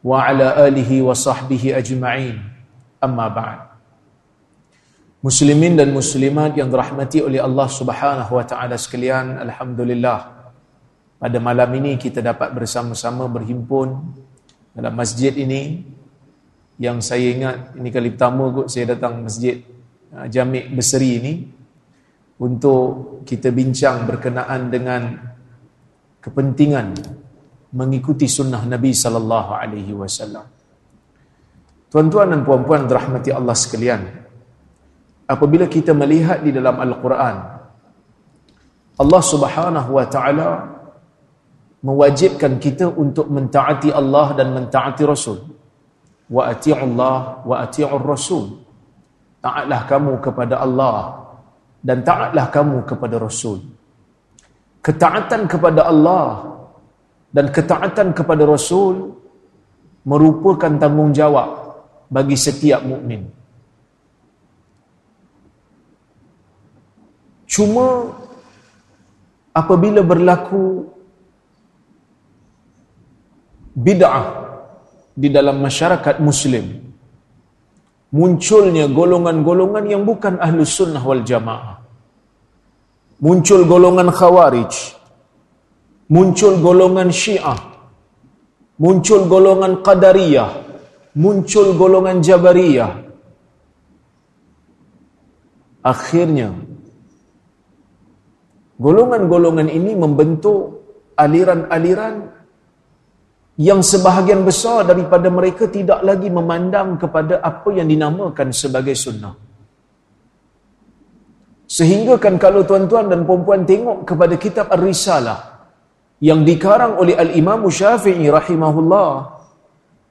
wa ala alihi wa sahbihi ajma'in. Amma ba'd. Muslimin dan muslimat yang dirahmati oleh Allah Subhanahu wa taala sekalian alhamdulillah. Pada malam ini kita dapat bersama-sama berhimpun dalam masjid ini. Yang saya ingat ini kali pertama kot saya datang masjid uh, Jamik Berseri ini untuk kita bincang berkenaan dengan kepentingan mengikuti sunnah Nabi sallallahu alaihi wasallam. Tuan-tuan dan puan-puan dirahmati Allah sekalian. Apabila kita melihat di dalam Al-Quran Allah Subhanahu wa taala mewajibkan kita untuk mentaati Allah dan mentaati Rasul. Wa ati'u Allah wa ati'u Rasul. Taatlah kamu kepada Allah dan taatlah kamu kepada Rasul. Ketaatan kepada Allah dan ketaatan kepada Rasul merupakan tanggungjawab bagi setiap mukmin. Cuma apabila berlaku bid'ah di dalam masyarakat muslim munculnya golongan-golongan yang bukan ahlu sunnah wal jamaah muncul golongan khawarij muncul golongan Syiah, muncul golongan Qadariyah, muncul golongan Jabariyah. Akhirnya golongan-golongan ini membentuk aliran-aliran yang sebahagian besar daripada mereka tidak lagi memandang kepada apa yang dinamakan sebagai sunnah. Sehingga kan kalau tuan-tuan dan puan-puan tengok kepada kitab Ar-Risalah, yang dikarang oleh Al-Imam Syafi'i rahimahullah.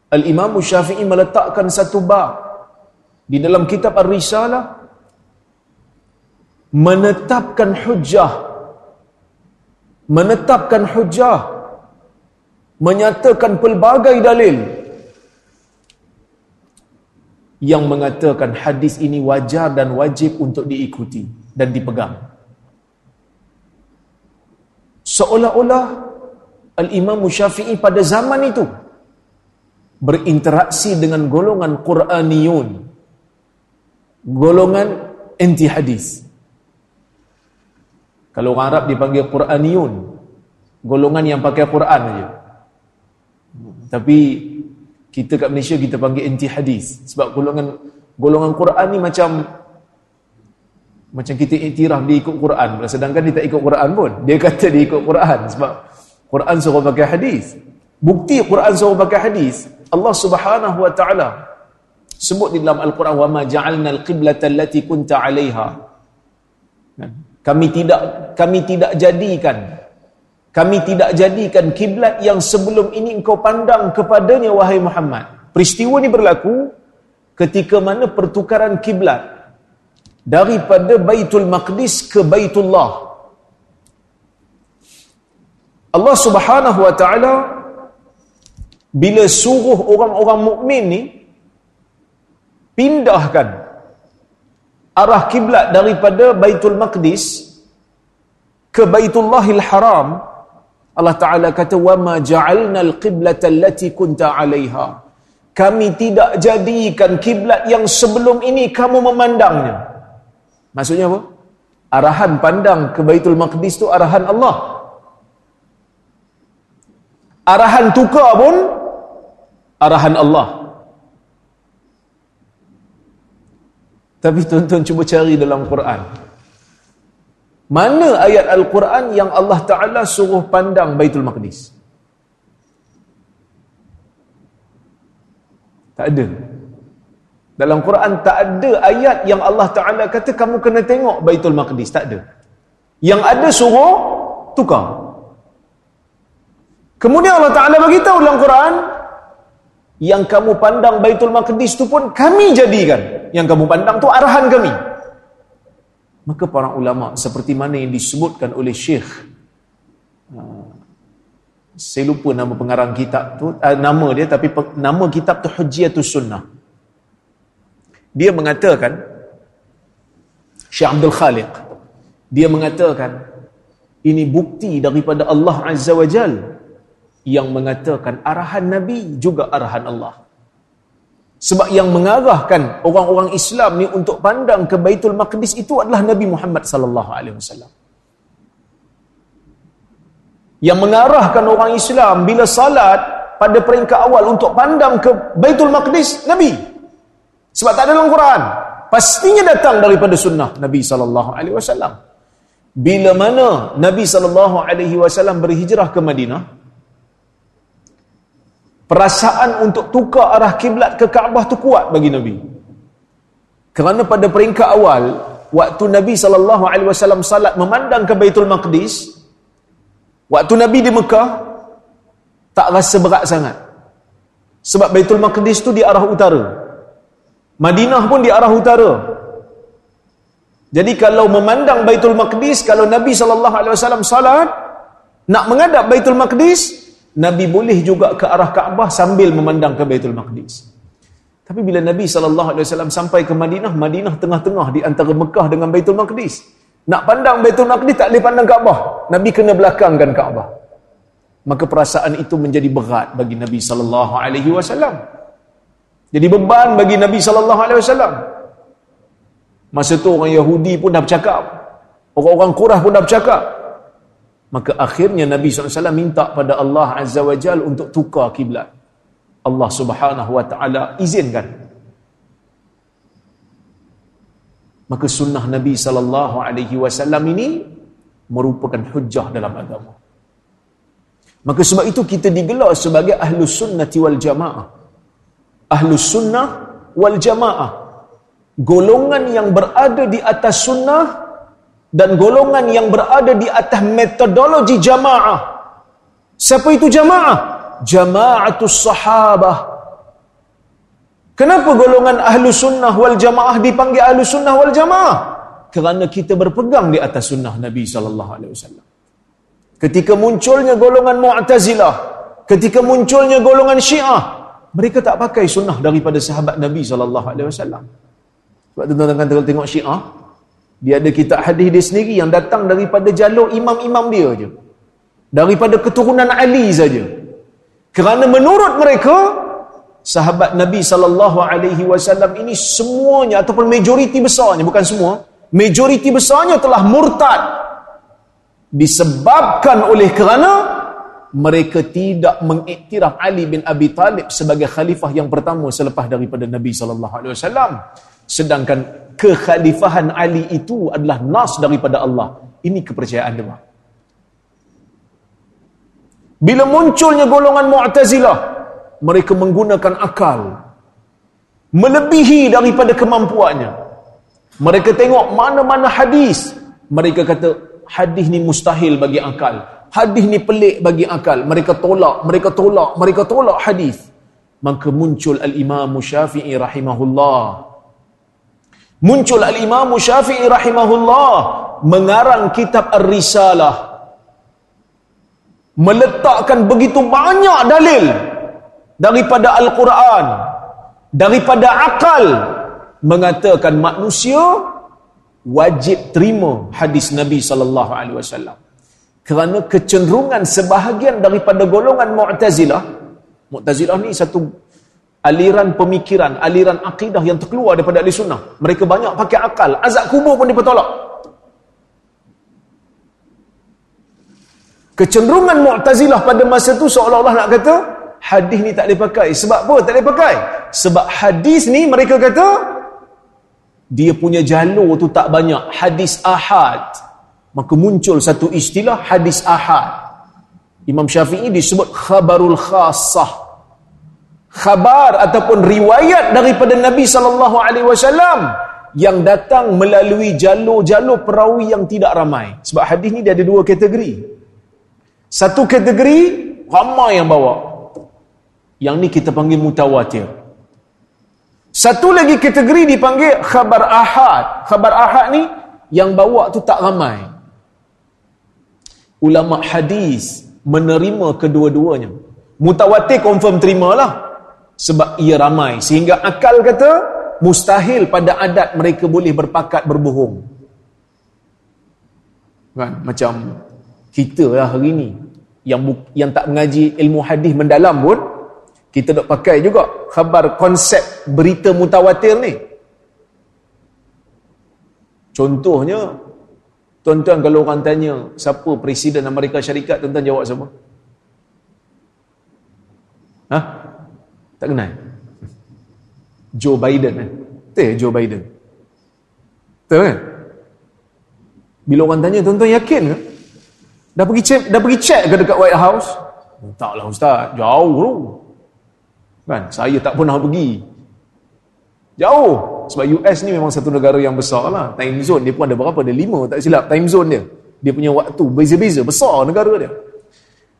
Al-Imam Syafi'i meletakkan satu bab di dalam kitab Ar-Risalah menetapkan hujah menetapkan hujah menyatakan pelbagai dalil yang mengatakan hadis ini wajar dan wajib untuk diikuti dan dipegang seolah-olah Al-Imam Syafi'i pada zaman itu berinteraksi dengan golongan Quraniyun golongan anti hadis. Kalau orang Arab dipanggil Quraniyun golongan yang pakai Quran saja tapi kita kat Malaysia kita panggil anti hadis sebab golongan golongan Quran ni macam macam kita iktiraf dia ikut Quran sedangkan dia tak ikut Quran pun. Dia kata dia ikut Quran sebab Quran suruh pakai hadis. Bukti Quran suruh pakai hadis Allah Subhanahu wa taala sebut di dalam Al-Quran wa ma ja'alna al-qiblata allati kunta 'alaiha kan? kami tidak kami tidak jadikan kami tidak jadikan kiblat yang sebelum ini engkau pandang kepadanya wahai Muhammad. Peristiwa ini berlaku ketika mana pertukaran kiblat daripada Baitul Maqdis ke Baitullah. Allah Subhanahu wa taala bila suruh orang-orang mukmin ni pindahkan arah kiblat daripada Baitul Maqdis ke Baitullahil Haram Allah Taala kata wa ma ja'alna al-qiblata allati kunta 'alaiha kami tidak jadikan kiblat yang sebelum ini kamu memandangnya Maksudnya apa? Arahan pandang ke Baitul Maqdis tu arahan Allah. Arahan tukar pun arahan Allah. Tapi tuan-tuan cuba cari dalam Quran. Mana ayat Al-Quran yang Allah Ta'ala suruh pandang Baitul Maqdis? Tak ada. Dalam Quran tak ada ayat yang Allah Ta'ala kata kamu kena tengok Baitul Maqdis. Tak ada. Yang ada suruh tukar. Kemudian Allah Ta'ala beritahu dalam Quran yang kamu pandang Baitul Maqdis tu pun kami jadikan. Yang kamu pandang tu arahan kami. Maka para ulama seperti mana yang disebutkan oleh Syekh uh, saya lupa nama pengarang kitab tu uh, nama dia tapi nama kitab tu Hujjatus Sunnah. Dia mengatakan Syekh Abdul Khaliq dia mengatakan ini bukti daripada Allah Azza wa Jalla yang mengatakan arahan Nabi juga arahan Allah. Sebab yang mengarahkan orang-orang Islam ni untuk pandang ke Baitul Maqdis itu adalah Nabi Muhammad sallallahu alaihi wasallam. Yang mengarahkan orang Islam bila salat pada peringkat awal untuk pandang ke Baitul Maqdis Nabi. Sebab tak ada dalam Quran. Pastinya datang daripada sunnah Nabi sallallahu alaihi wasallam. Bila mana Nabi sallallahu alaihi wasallam berhijrah ke Madinah, perasaan untuk tukar arah kiblat ke Kaabah tu kuat bagi Nabi. Kerana pada peringkat awal, waktu Nabi sallallahu alaihi wasallam salat memandang ke Baitul Maqdis, waktu Nabi di Mekah tak rasa berat sangat. Sebab Baitul Maqdis tu di arah utara. Madinah pun di arah utara. Jadi kalau memandang Baitul Maqdis, kalau Nabi sallallahu alaihi wasallam salat nak menghadap Baitul Maqdis, Nabi boleh juga ke arah Kaabah sambil memandang ke Baitul Maqdis. Tapi bila Nabi SAW sampai ke Madinah, Madinah tengah-tengah di antara Mekah dengan Baitul Maqdis. Nak pandang Baitul Maqdis tak boleh pandang Kaabah. Nabi kena belakangkan Kaabah. Maka perasaan itu menjadi berat bagi Nabi SAW. Jadi beban bagi Nabi SAW. Masa tu orang Yahudi pun dah bercakap. Orang-orang Qurah pun dah bercakap. Maka akhirnya Nabi SAW minta pada Allah Azza wa Jal untuk tukar kiblat. Allah Subhanahu wa taala izinkan. Maka sunnah Nabi sallallahu alaihi wasallam ini merupakan hujah dalam agama. Maka sebab itu kita digelar sebagai ahlu sunnati wal jamaah. Ahlu sunnah wal jamaah. Golongan yang berada di atas sunnah dan golongan yang berada di atas metodologi jamaah. Siapa itu jamaah? Jamaatus sahabah. Kenapa golongan ahlu sunnah wal jamaah dipanggil ahlu sunnah wal jamaah? Kerana kita berpegang di atas sunnah Nabi SAW. Ketika munculnya golongan Mu'tazilah, ketika munculnya golongan Syiah, mereka tak pakai sunnah daripada sahabat Nabi SAW. Sebab tuan-tuan tengok Syiah, dia ada kitab hadis dia sendiri yang datang daripada jalur imam-imam dia je. Daripada keturunan Ali saja. Kerana menurut mereka sahabat Nabi sallallahu alaihi wasallam ini semuanya ataupun majoriti besarnya bukan semua, majoriti besarnya telah murtad disebabkan oleh kerana mereka tidak mengiktiraf Ali bin Abi Talib sebagai khalifah yang pertama selepas daripada Nabi sallallahu alaihi wasallam. Sedangkan kekhalifahan Ali itu adalah nas daripada Allah. Ini kepercayaan dia. Bila munculnya golongan Mu'tazilah, mereka menggunakan akal melebihi daripada kemampuannya. Mereka tengok mana-mana hadis, mereka kata hadis ni mustahil bagi akal. Hadis ni pelik bagi akal. Mereka tolak, mereka tolak, mereka tolak hadis. Maka muncul al-Imam Syafi'i rahimahullah Muncul al-Imam Syafi'i rahimahullah mengarang kitab Ar-Risalah. Meletakkan begitu banyak dalil daripada Al-Quran, daripada akal mengatakan manusia wajib terima hadis Nabi sallallahu alaihi wasallam. Kerana kecenderungan sebahagian daripada golongan Mu'tazilah, Mu'tazilah ni satu aliran pemikiran, aliran akidah yang terkeluar daripada ahli sunnah. Mereka banyak pakai akal. Azab kubur pun dipertolak. Kecenderungan Mu'tazilah pada masa itu seolah-olah nak kata, hadis ni tak boleh pakai. Sebab apa tak boleh pakai? Sebab hadis ni mereka kata, dia punya jalur tu tak banyak. Hadis ahad. Maka muncul satu istilah hadis ahad. Imam Syafi'i disebut khabarul khasah khabar ataupun riwayat daripada Nabi sallallahu alaihi wasallam yang datang melalui jalur-jalur perawi yang tidak ramai. Sebab hadis ni dia ada dua kategori. Satu kategori ramai yang bawa. Yang ni kita panggil mutawatir. Satu lagi kategori dipanggil khabar ahad. Khabar ahad ni yang bawa tu tak ramai. Ulama hadis menerima kedua-duanya. Mutawatir confirm terimalah. Sebab ia ramai. Sehingga akal kata mustahil pada adat mereka boleh berpakat berbohong. Kan? Macam kita lah hari ni yang yang tak mengaji ilmu hadis mendalam pun kita nak pakai juga khabar konsep berita mutawatir ni contohnya tuan-tuan kalau orang tanya siapa presiden Amerika Syarikat? Tuan-tuan jawab siapa ha? Tak kenal? Joe Biden eh? Betul Joe Biden? Betul kan? Bila orang tanya tuan-tuan yakin ke? Dah pergi cek, dah pergi cek ke dekat White House? Taklah ustaz, jauh tu. Kan, saya tak pernah pergi. Jauh. Sebab US ni memang satu negara yang besar lah. Time zone dia pun ada berapa? Ada lima, tak silap. Time zone dia. Dia punya waktu beza-beza. Besar negara dia.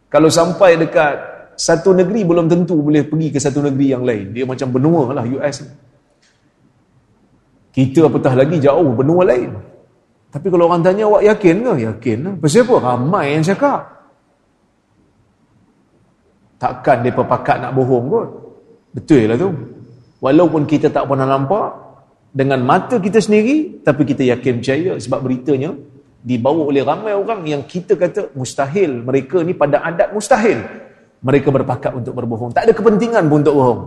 Kalau sampai dekat satu negeri belum tentu boleh pergi ke satu negeri yang lain. Dia macam benua lah US ni. Kita apatah lagi jauh benua lain. Tapi kalau orang tanya awak yakin ke? Yakin lah. Pasal apa? Ramai yang cakap. Takkan dia pakat nak bohong kot. Betul lah tu. Walaupun kita tak pernah nampak dengan mata kita sendiri tapi kita yakin percaya sebab beritanya dibawa oleh ramai orang yang kita kata mustahil. Mereka ni pada adat mustahil. Mereka berpakat untuk berbohong. Tak ada kepentingan pun untuk bohong.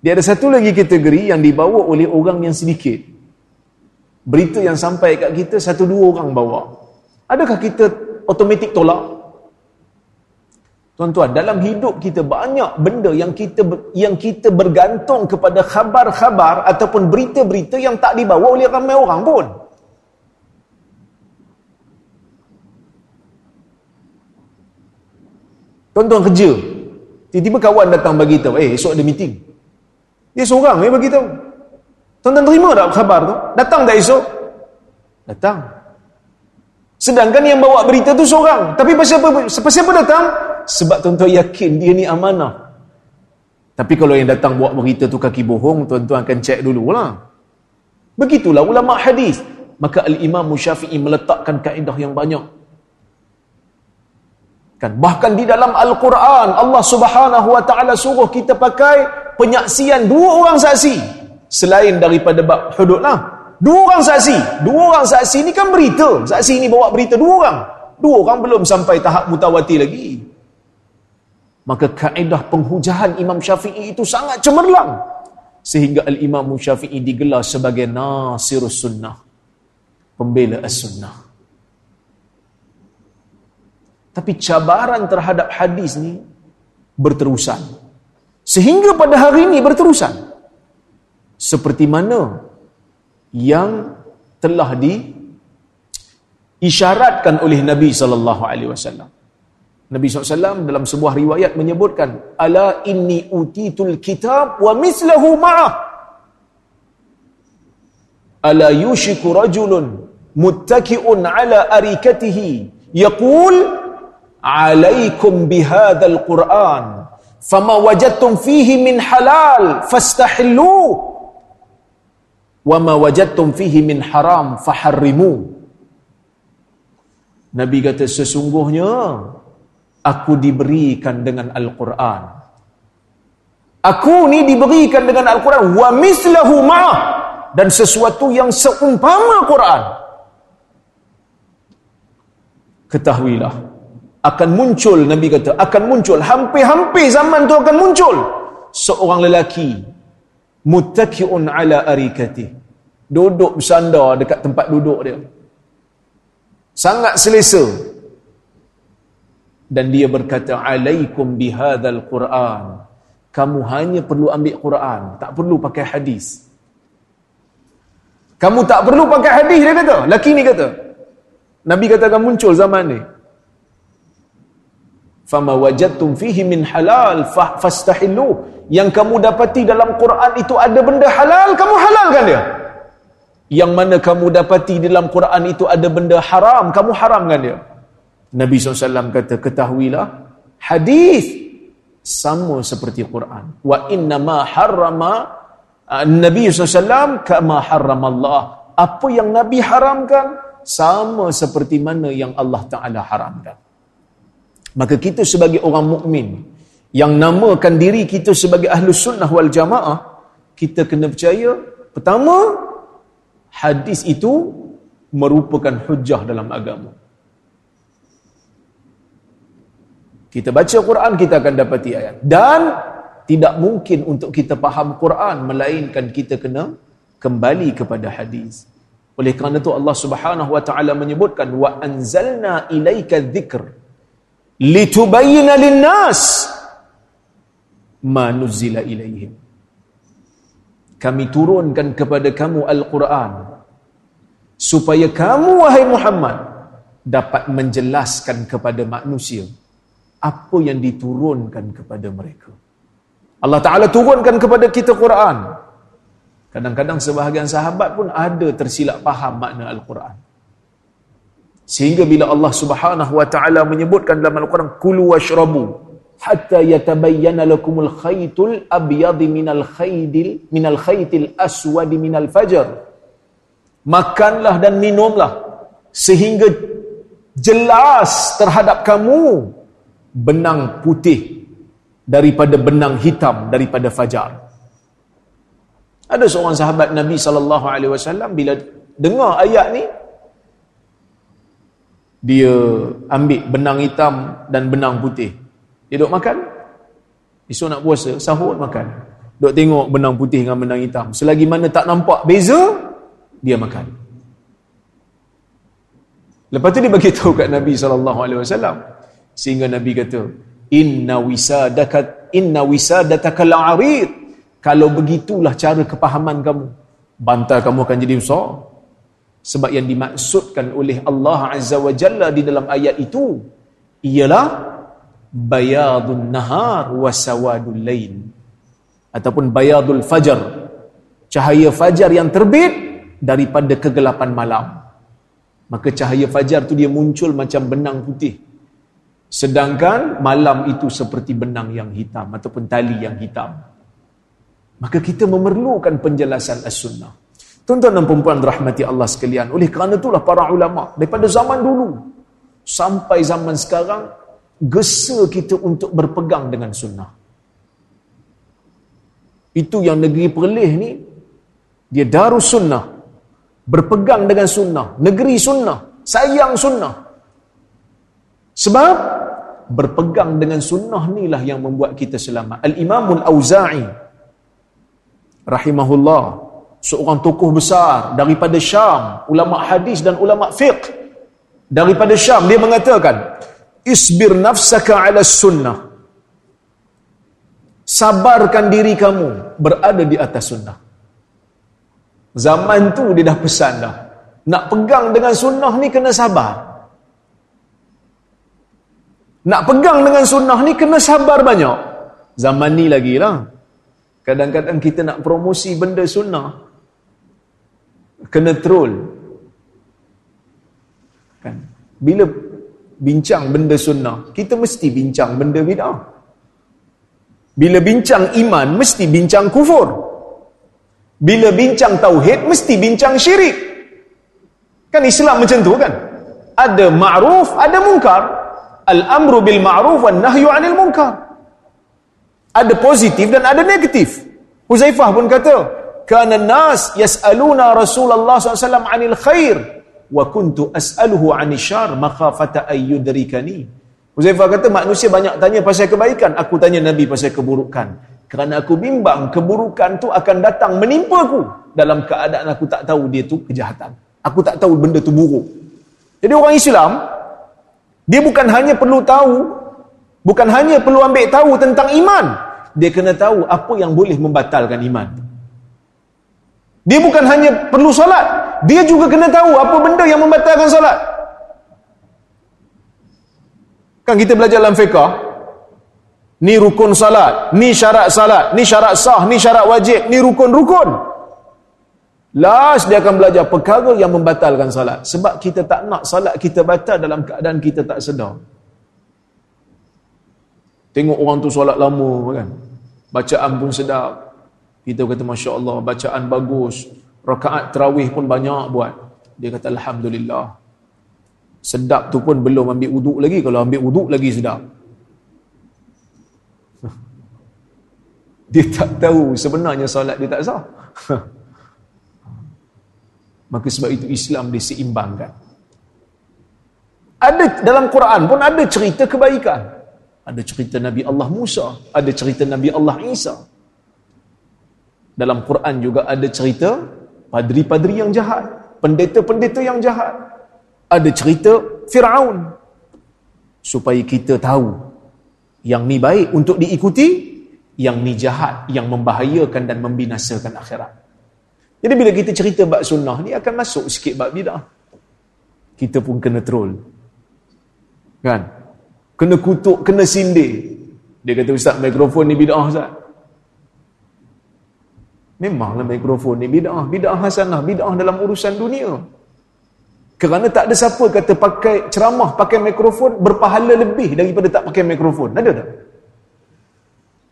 Dia ada satu lagi kategori yang dibawa oleh orang yang sedikit. Berita yang sampai kat kita satu dua orang bawa. Adakah kita otomatik tolak? Tuan-tuan, dalam hidup kita banyak benda yang kita yang kita bergantung kepada khabar-khabar ataupun berita-berita yang tak dibawa oleh ramai orang pun. Tuan-tuan kerja. Tiba-tiba kawan datang bagi tahu, "Eh, esok ada meeting." Dia seorang eh bagi tahu. Tuan-tuan terima tak khabar tu? Datang tak esok? Datang. Sedangkan yang bawa berita tu seorang. Tapi pasal apa, pasal apa datang? Sebab tuan-tuan yakin dia ni amanah. Tapi kalau yang datang bawa berita tu kaki bohong, tuan-tuan akan cek dululah. Begitulah ulama hadis. Maka al-Imam Syafi'i meletakkan kaedah yang banyak. Kan bahkan di dalam Al-Quran Allah Subhanahu wa taala suruh kita pakai penyaksian dua orang saksi selain daripada bab hudud lah. Dua orang saksi. Dua orang saksi ni kan berita. Saksi ni bawa berita dua orang. Dua orang belum sampai tahap mutawatir lagi. Maka kaedah penghujahan Imam Syafi'i itu sangat cemerlang. Sehingga Al-Imam Syafi'i digelar sebagai Nasirus Sunnah. Pembela As-Sunnah. Tapi cabaran terhadap hadis ni berterusan. Sehingga pada hari ini berterusan seperti mana yang telah di isyaratkan oleh Nabi sallallahu alaihi wasallam. Nabi SAW dalam sebuah riwayat menyebutkan ala inni utitul kitab wa mislahu ma'ah. Ala yushiku rajulun muttaki'un ala arikatihi yaqul alaikum bihadzal quran fama wajadtum fihi min halal fastahilluh wa ma wajadtum fihi min haram faharrimu. Nabi kata sesungguhnya aku diberikan dengan Al-Quran. Aku ni diberikan dengan Al-Quran. Wa mislahu ma'ah. Dan sesuatu yang seumpama Quran. Ketahuilah akan muncul Nabi kata akan muncul. Hampir-hampir zaman tu akan muncul. Seorang lelaki muttaki'un ala arikati duduk bersandar dekat tempat duduk dia. Sangat selesa dan dia berkata alaikum bihadzal quran. Kamu hanya perlu ambil Quran tak perlu pakai hadis. Kamu tak perlu pakai hadis dia kata. Laki ni kata. Nabi kata akan muncul zaman ni. Fama wajadtum fihi min halal fastahillu. Yang kamu dapati dalam Quran itu ada benda halal, kamu halalkan dia. Yang mana kamu dapati dalam Quran itu ada benda haram, kamu haramkan dia. Nabi SAW kata, ketahuilah, hadis sama seperti Quran. Wa inna ma harrama uh, Nabi SAW kama harrama Allah. Apa yang Nabi haramkan sama seperti mana yang Allah Ta'ala haramkan. Maka kita sebagai orang mukmin yang namakan diri kita sebagai ahlu sunnah wal jamaah, kita kena percaya, pertama, hadis itu merupakan hujah dalam agama. Kita baca Quran, kita akan dapati ayat. Dan tidak mungkin untuk kita faham Quran, melainkan kita kena kembali kepada hadis. Oleh kerana itu Allah Subhanahu wa taala menyebutkan wa anzalna ilaika dzikr litubayyana lin-nas ma nuzila ilaihim. Kami turunkan kepada kamu Al-Quran supaya kamu wahai Muhammad dapat menjelaskan kepada manusia apa yang diturunkan kepada mereka. Allah Ta'ala turunkan kepada kita Quran. Kadang-kadang sebahagian sahabat pun ada tersilap faham makna Al-Quran. Sehingga bila Allah Subhanahu wa taala menyebutkan dalam Al-Quran kulu washrabu hatta yatabayyana lakumul khaytul abyad minal khaydil minal khaytil aswad minal fajr. Makanlah dan minumlah sehingga jelas terhadap kamu benang putih daripada benang hitam daripada fajar. Ada seorang sahabat Nabi sallallahu alaihi wasallam bila dengar ayat ni dia ambil benang hitam dan benang putih. Dia duduk makan. Esok nak puasa, sahur makan. Duduk tengok benang putih dengan benang hitam. Selagi mana tak nampak beza, dia makan. Lepas tu dia bagi tahu kat Nabi sallallahu alaihi wasallam, Sehingga Nabi kata, "Inna wisadaka inna wisadataka al-arid." Kalau begitulah cara kepahaman kamu, bantal kamu akan jadi besar. Sebab yang dimaksudkan oleh Allah Azza wa Jalla di dalam ayat itu ialah bayadun nahar wa sawadul lain ataupun bayadul fajar cahaya fajar yang terbit daripada kegelapan malam maka cahaya fajar tu dia muncul macam benang putih Sedangkan malam itu seperti benang yang hitam ataupun tali yang hitam. Maka kita memerlukan penjelasan as-sunnah. Tuan-tuan dan perempuan rahmati Allah sekalian. Oleh kerana itulah para ulama daripada zaman dulu sampai zaman sekarang gesa kita untuk berpegang dengan sunnah. Itu yang negeri Perleh ni dia darus sunnah. Berpegang dengan sunnah, negeri sunnah, sayang sunnah. Sebab berpegang dengan sunnah inilah yang membuat kita selamat. Al-Imamul Auza'i rahimahullah seorang tokoh besar daripada Syam, ulama hadis dan ulama fiqh. Daripada Syam dia mengatakan isbir nafsaka ala sunnah. Sabarkan diri kamu berada di atas sunnah. Zaman tu dia dah pesan dah nak pegang dengan sunnah ni kena sabar nak pegang dengan sunnah ni kena sabar banyak. Zaman ni lagi lah. Kadang-kadang kita nak promosi benda sunnah. Kena troll. Kan? Bila bincang benda sunnah, kita mesti bincang benda bid'ah. Bila bincang iman, mesti bincang kufur. Bila bincang tauhid, mesti bincang syirik. Kan Islam macam tu kan? Ada ma'ruf, ada mungkar al-amru bil ma'ruf wan nahyu 'anil munkar. Ada positif dan ada negatif. Huzaifah pun kata, "Kana an-nas yas'aluna Rasulullah SAW 'anil khair wa kuntu as'aluhu 'anil syarr makhafata ay yudrikani." Huzaifah kata, manusia banyak tanya pasal kebaikan, aku tanya Nabi pasal keburukan. Kerana aku bimbang keburukan tu akan datang menimpa aku dalam keadaan aku tak tahu dia tu kejahatan. Aku tak tahu benda tu buruk. Jadi orang Islam dia bukan hanya perlu tahu, bukan hanya perlu ambil tahu tentang iman. Dia kena tahu apa yang boleh membatalkan iman. Dia bukan hanya perlu solat, dia juga kena tahu apa benda yang membatalkan solat. Kan kita belajar dalam fiqah, ni rukun salat, ni syarat salat, ni syarat sah, ni syarat wajib, ni rukun-rukun. Last dia akan belajar perkara yang membatalkan salat. Sebab kita tak nak salat kita batal dalam keadaan kita tak sedar. Tengok orang tu solat lama kan. Bacaan pun sedap. Kita kata Masya Allah, bacaan bagus. Rakaat terawih pun banyak buat. Dia kata Alhamdulillah. Sedap tu pun belum ambil uduk lagi. Kalau ambil uduk lagi sedap. Dia tak tahu sebenarnya solat dia tak sah. Maka sebab itu Islam diseimbangkan. Ada dalam Quran pun ada cerita kebaikan. Ada cerita Nabi Allah Musa, ada cerita Nabi Allah Isa. Dalam Quran juga ada cerita padri-padri yang jahat, pendeta-pendeta yang jahat. Ada cerita Firaun. Supaya kita tahu yang ni baik untuk diikuti, yang ni jahat, yang membahayakan dan membinasakan akhirat. Jadi bila kita cerita bab sunnah ni akan masuk sikit bab bidah. Kita pun kena troll. Kan? Kena kutuk, kena sindir. Dia kata ustaz mikrofon ni bidah ustaz. Memanglah mikrofon ni bidah, bidah hasanah, bidah dalam urusan dunia. Kerana tak ada siapa kata pakai ceramah pakai mikrofon berpahala lebih daripada tak pakai mikrofon. Ada tak?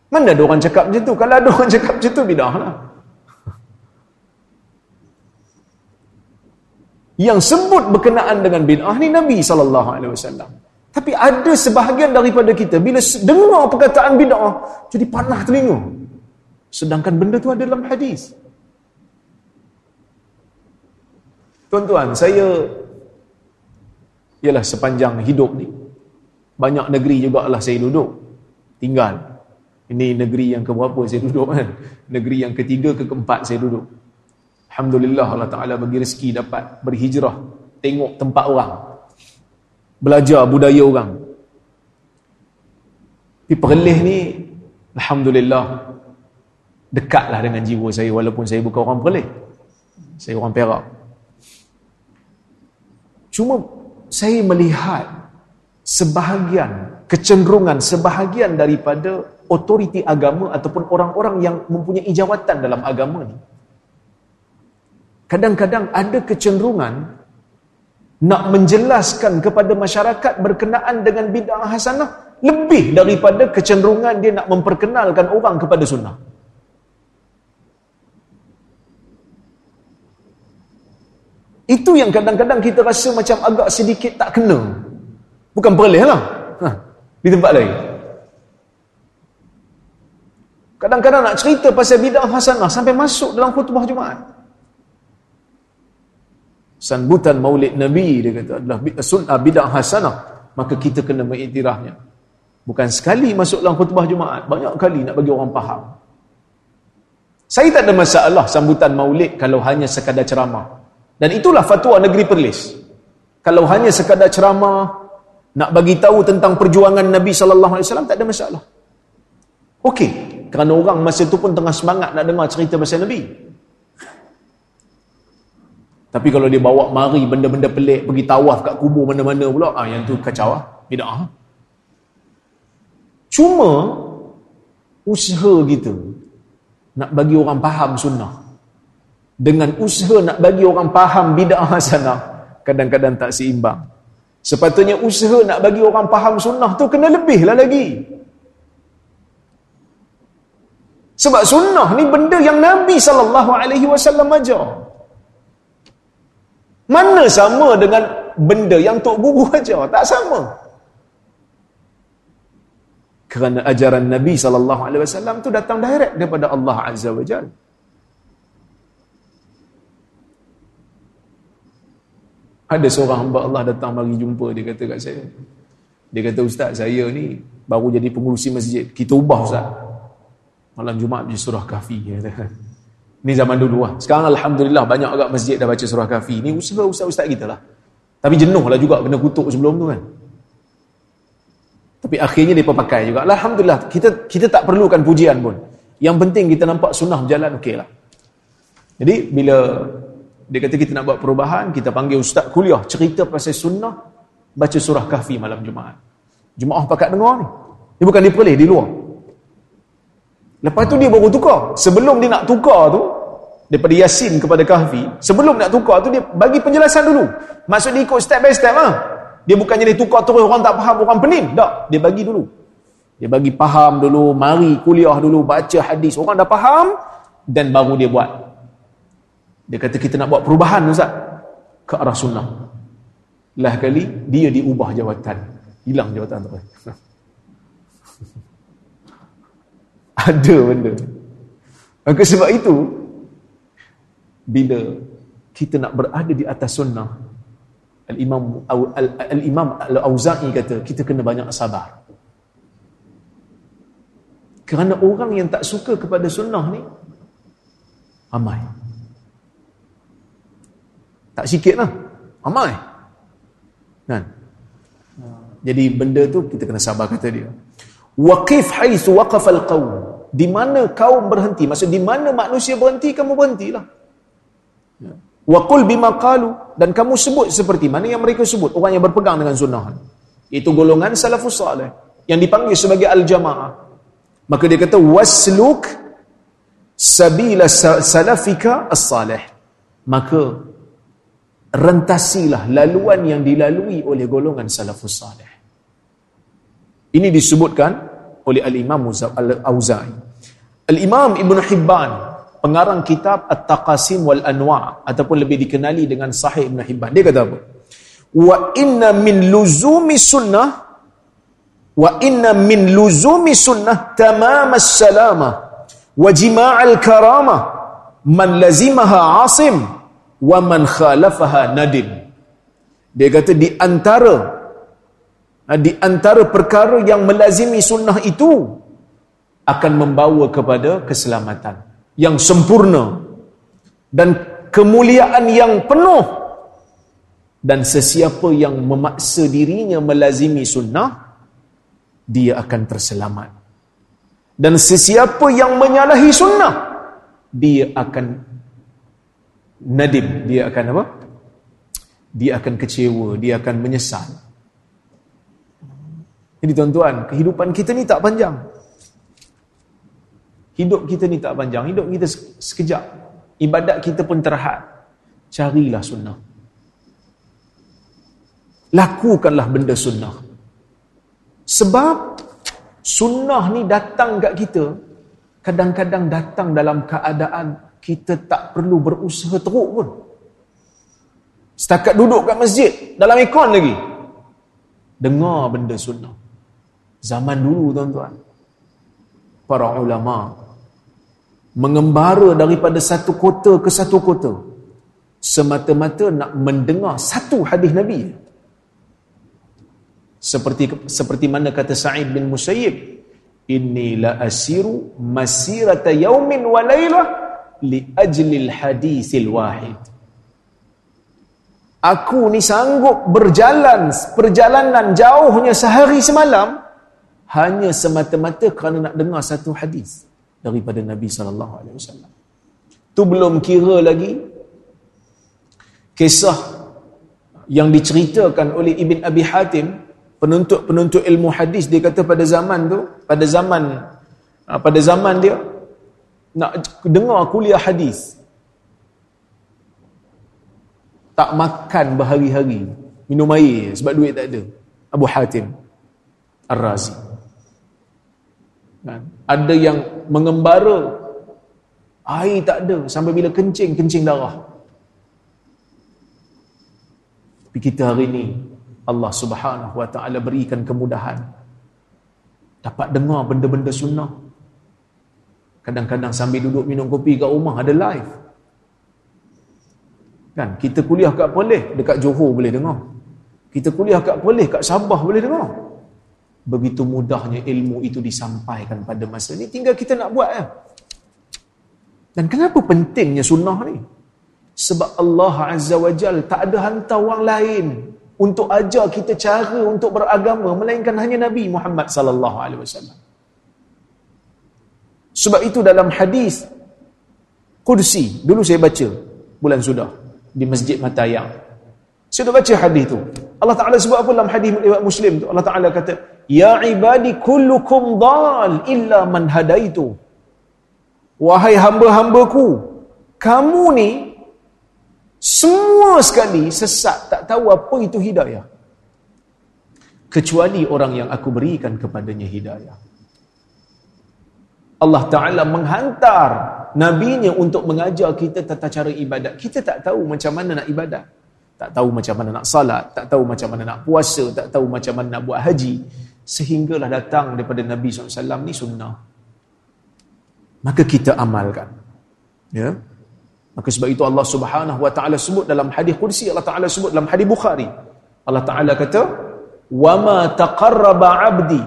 Mana ada orang cakap macam tu? Kalau ada orang cakap macam tu, bidah lah. Yang sebut berkenaan dengan bid'ah ni Nabi SAW. Tapi ada sebahagian daripada kita, bila dengar perkataan bid'ah, jadi panah telinga. Sedangkan benda tu ada dalam hadis. Tuan-tuan, saya ialah sepanjang hidup ni, banyak negeri juga lah saya duduk, tinggal. Ini negeri yang keberapa saya duduk kan? Negeri yang ketiga ke keempat saya duduk. Alhamdulillah Allah Ta'ala bagi rezeki dapat berhijrah. Tengok tempat orang. Belajar budaya orang. Tapi perlih ni, Alhamdulillah, dekatlah dengan jiwa saya walaupun saya bukan orang perlih. Saya orang perak. Cuma saya melihat sebahagian, kecenderungan sebahagian daripada otoriti agama ataupun orang-orang yang mempunyai jawatan dalam agama ni kadang-kadang ada kecenderungan nak menjelaskan kepada masyarakat berkenaan dengan bid'ah hasanah lebih daripada kecenderungan dia nak memperkenalkan orang kepada sunnah. Itu yang kadang-kadang kita rasa macam agak sedikit tak kena. Bukan perleh lah. Ha, di tempat lain. Kadang-kadang nak cerita pasal bid'ah hasanah sampai masuk dalam khutbah Jumaat. Sambutan Maulid Nabi dia kata adalah sunnah bid'ah hasanah, maka kita kena mengiktirafnya. Bukan sekali masuk dalam khutbah Jumaat, banyak kali nak bagi orang faham. Saya tak ada masalah sambutan Maulid kalau hanya sekadar ceramah. Dan itulah fatwa negeri Perlis. Kalau hanya sekadar ceramah nak bagi tahu tentang perjuangan Nabi sallallahu alaihi wasallam tak ada masalah. Okey, kerana orang masa itu pun tengah semangat nak dengar cerita pasal Nabi. Tapi kalau dia bawa mari benda-benda pelik pergi tawaf kat kubur mana-mana pula, ah yang tu kacau ah. Bidah. Cuma usaha kita nak bagi orang faham sunnah dengan usaha nak bagi orang faham bidah sana kadang-kadang tak seimbang. Sepatutnya usaha nak bagi orang faham sunnah tu kena lebih lah lagi. Sebab sunnah ni benda yang Nabi sallallahu alaihi wasallam ajar. Mana sama dengan benda yang tok guru ajar? Tak sama. Kerana ajaran Nabi sallallahu alaihi wasallam tu datang direct daripada Allah Azza wa Jalla. Ada seorang hamba Allah datang mari jumpa dia kata kat saya. Dia kata ustaz saya ni baru jadi pengurusi masjid. Kita ubah ustaz malam Jumaat di surah Kahfi Ini zaman dulu lah. Sekarang Alhamdulillah banyak agak masjid dah baca surah Kahfi. Ini usaha ustaz-ustaz kita lah. Tapi jenuh lah juga kena kutuk sebelum tu kan. Tapi akhirnya dia pakai juga. Alhamdulillah kita kita tak perlukan pujian pun. Yang penting kita nampak sunnah berjalan okey lah. Jadi bila dia kata kita nak buat perubahan, kita panggil ustaz kuliah cerita pasal sunnah baca surah Kahfi malam Jumaat. Jumaat pakat dengar ni. Dia bukan di perlih, di luar. Lepas tu dia baru tukar. Sebelum dia nak tukar tu, daripada Yasin kepada Kahfi, sebelum nak tukar tu dia bagi penjelasan dulu. Maksud dia ikut step by step lah. Dia bukannya dia tukar terus orang tak faham, orang pening. Tak, dia bagi dulu. Dia bagi faham dulu, mari kuliah dulu, baca hadis. Orang dah faham dan baru dia buat. Dia kata kita nak buat perubahan Ustaz ke arah sunnah. Lah kali dia diubah jawatan. Hilang jawatan tu. Ada benda. Maka sebab itu bila kita nak berada di atas sunnah Al-Imam Al-Imam Al-Auza'i kata kita kena banyak sabar. Kerana orang yang tak suka kepada sunnah ni Ramai Tak sikit lah Ramai kan? Jadi benda tu kita kena sabar kata dia Waqif haithu waqafal qawm? Di mana kaum berhenti? Maksud di mana manusia berhenti Kamu berhentilah. Ya. Waqul bima qalu. Dan kamu sebut seperti mana yang mereka sebut? Orang yang berpegang dengan sunnah. Itu golongan salafus salih Yang dipanggil sebagai al-jamaah. Maka dia kata wasluk sabila salafika as-salih. Maka rentasilah laluan yang dilalui oleh golongan salafus salih. Ini disebutkan oleh al-Imam Al-Auza'i. Al-Imam Ibn Hibban, pengarang kitab At-Taqasim wal Anwa' ataupun lebih dikenali dengan Sahih Ibn Hibban. Dia kata apa? Wa inna min luzumi sunnah wa inna min luzumi sunnah tamam as-salama wa jima' al-karama man lazimaha asim wa man khalafaha nadim dia kata di antara di antara perkara yang melazimi sunnah itu akan membawa kepada keselamatan yang sempurna dan kemuliaan yang penuh dan sesiapa yang memaksa dirinya melazimi sunnah dia akan terselamat. Dan sesiapa yang menyalahi sunnah, dia akan nadim, dia akan apa? Dia akan kecewa, dia akan menyesal. Jadi tuan-tuan, kehidupan kita ni tak panjang. Hidup kita ni tak panjang, hidup kita sekejap. Ibadat kita pun terhad. Carilah sunnah. Lakukanlah benda sunnah. Sebab sunnah ni datang kat kita kadang-kadang datang dalam keadaan kita tak perlu berusaha teruk pun. Setakat duduk kat masjid dalam ikon lagi. Dengar benda sunnah. Zaman dulu tuan-tuan. Para ulama mengembara daripada satu kota ke satu kota semata-mata nak mendengar satu hadis Nabi seperti seperti mana kata Sa'id bin Musayyib inni la asiru masirata yaumin wa laylah li ajli al hadithil wahid aku ni sanggup berjalan perjalanan jauhnya sehari semalam hanya semata-mata kerana nak dengar satu hadis daripada Nabi sallallahu alaihi wasallam. Tu belum kira lagi kisah yang diceritakan oleh Ibn Abi Hatim penuntut-penuntut ilmu hadis. Dia kata pada zaman tu pada zaman ah, pada zaman dia nak dengar kuliah hadis tak makan berhari-hari minum air sebab duit tak ada. Abu Hatim Ar-Razi? Ada yang mengembara. Air tak ada. Sampai bila kencing kencing darah. Tapi kita hari ni Allah Subhanahu wa taala berikan kemudahan. Dapat dengar benda-benda sunnah. Kadang-kadang sambil duduk minum kopi kat rumah ada live. Kan? Kita kuliah kat Perlis dekat Johor boleh dengar. Kita kuliah kat Perlis kat Sabah boleh dengar begitu mudahnya ilmu itu disampaikan pada masa ni tinggal kita nak buat ya. dan kenapa pentingnya sunnah ni sebab Allah Azza wa Jal tak ada hantar orang lain untuk ajar kita cara untuk beragama melainkan hanya Nabi Muhammad sallallahu alaihi wasallam. Sebab itu dalam hadis Qudsi, dulu saya baca bulan sudah di Masjid Matayang. Saya dah baca hadis tu. Allah Taala sebut apa dalam hadis riwayat Muslim tu? Allah Taala kata, "Ya ibadi kullukum dal illa man hadaitu." Wahai hamba-hambaku, kamu ni semua sekali sesat tak tahu apa itu hidayah. Kecuali orang yang aku berikan kepadanya hidayah. Allah Ta'ala menghantar nabinya untuk mengajar kita tata cara ibadat. Kita tak tahu macam mana nak ibadat tak tahu macam mana nak salat, tak tahu macam mana nak puasa, tak tahu macam mana nak buat haji. Sehinggalah datang daripada Nabi SAW ni sunnah. Maka kita amalkan. Ya? Maka sebab itu Allah Subhanahu Wa Taala sebut dalam hadis kursi, Allah Taala sebut dalam hadis Bukhari. Allah Taala kata, "Wa ma taqarraba 'abdi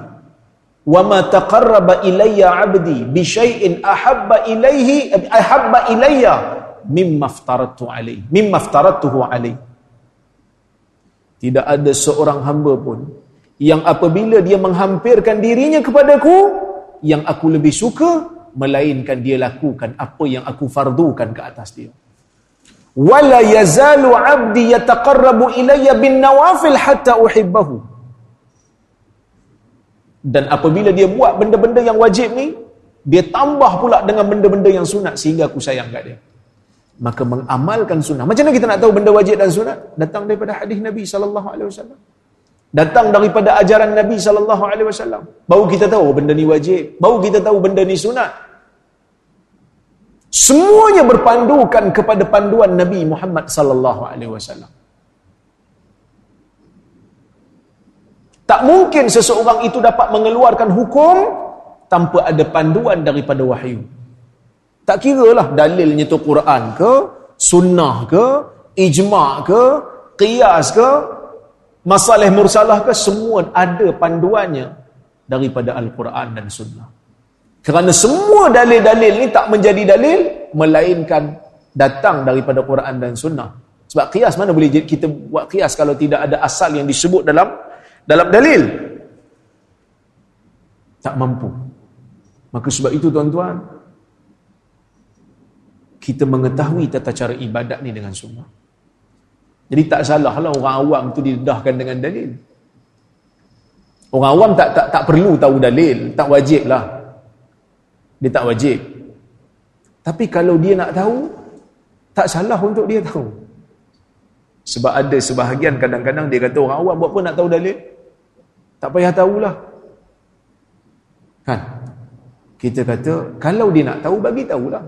wa ma taqarraba ilayya 'abdi bi syai'in ahabba ilayhi ahabba ilayya mimma aftaratu 'alayhi mimma aftaratuhu 'alayhi tidak ada seorang hamba pun yang apabila dia menghampirkan dirinya kepadaku yang aku lebih suka melainkan dia lakukan apa yang aku fardukan ke atas dia wala yazalu abdi yataqarrabu ilayya bin nawafil hatta uhibbahu dan apabila dia buat benda-benda yang wajib ni, dia tambah pula dengan benda-benda yang sunat sehingga aku sayang kat dia. Maka mengamalkan sunnah. Macam mana kita nak tahu benda wajib dan sunat? Datang daripada hadis Nabi sallallahu alaihi wasallam. Datang daripada ajaran Nabi sallallahu alaihi wasallam. Baru kita tahu oh, benda ni wajib, baru kita tahu benda ni sunat. Semuanya berpandukan kepada panduan Nabi Muhammad sallallahu alaihi wasallam. Tak mungkin seseorang itu dapat mengeluarkan hukum tanpa ada panduan daripada wahyu. Tak kira lah dalilnya tu Quran ke, sunnah ke, ijma' ke, qiyas ke, masalah mursalah ke, semua ada panduannya daripada Al-Quran dan sunnah. Kerana semua dalil-dalil ni tak menjadi dalil, melainkan datang daripada Quran dan sunnah. Sebab qiyas mana boleh kita buat qiyas kalau tidak ada asal yang disebut dalam dalam dalil tak mampu maka sebab itu tuan-tuan kita mengetahui tata cara ibadat ni dengan sunnah jadi tak salah lah orang awam tu didedahkan dengan dalil orang awam tak tak tak perlu tahu dalil tak wajib lah dia tak wajib tapi kalau dia nak tahu tak salah untuk dia tahu sebab ada sebahagian kadang-kadang dia kata orang awam buat apa nak tahu dalil tak payah tahulah. Kan? Kita kata, kalau dia nak tahu, bagi tahulah.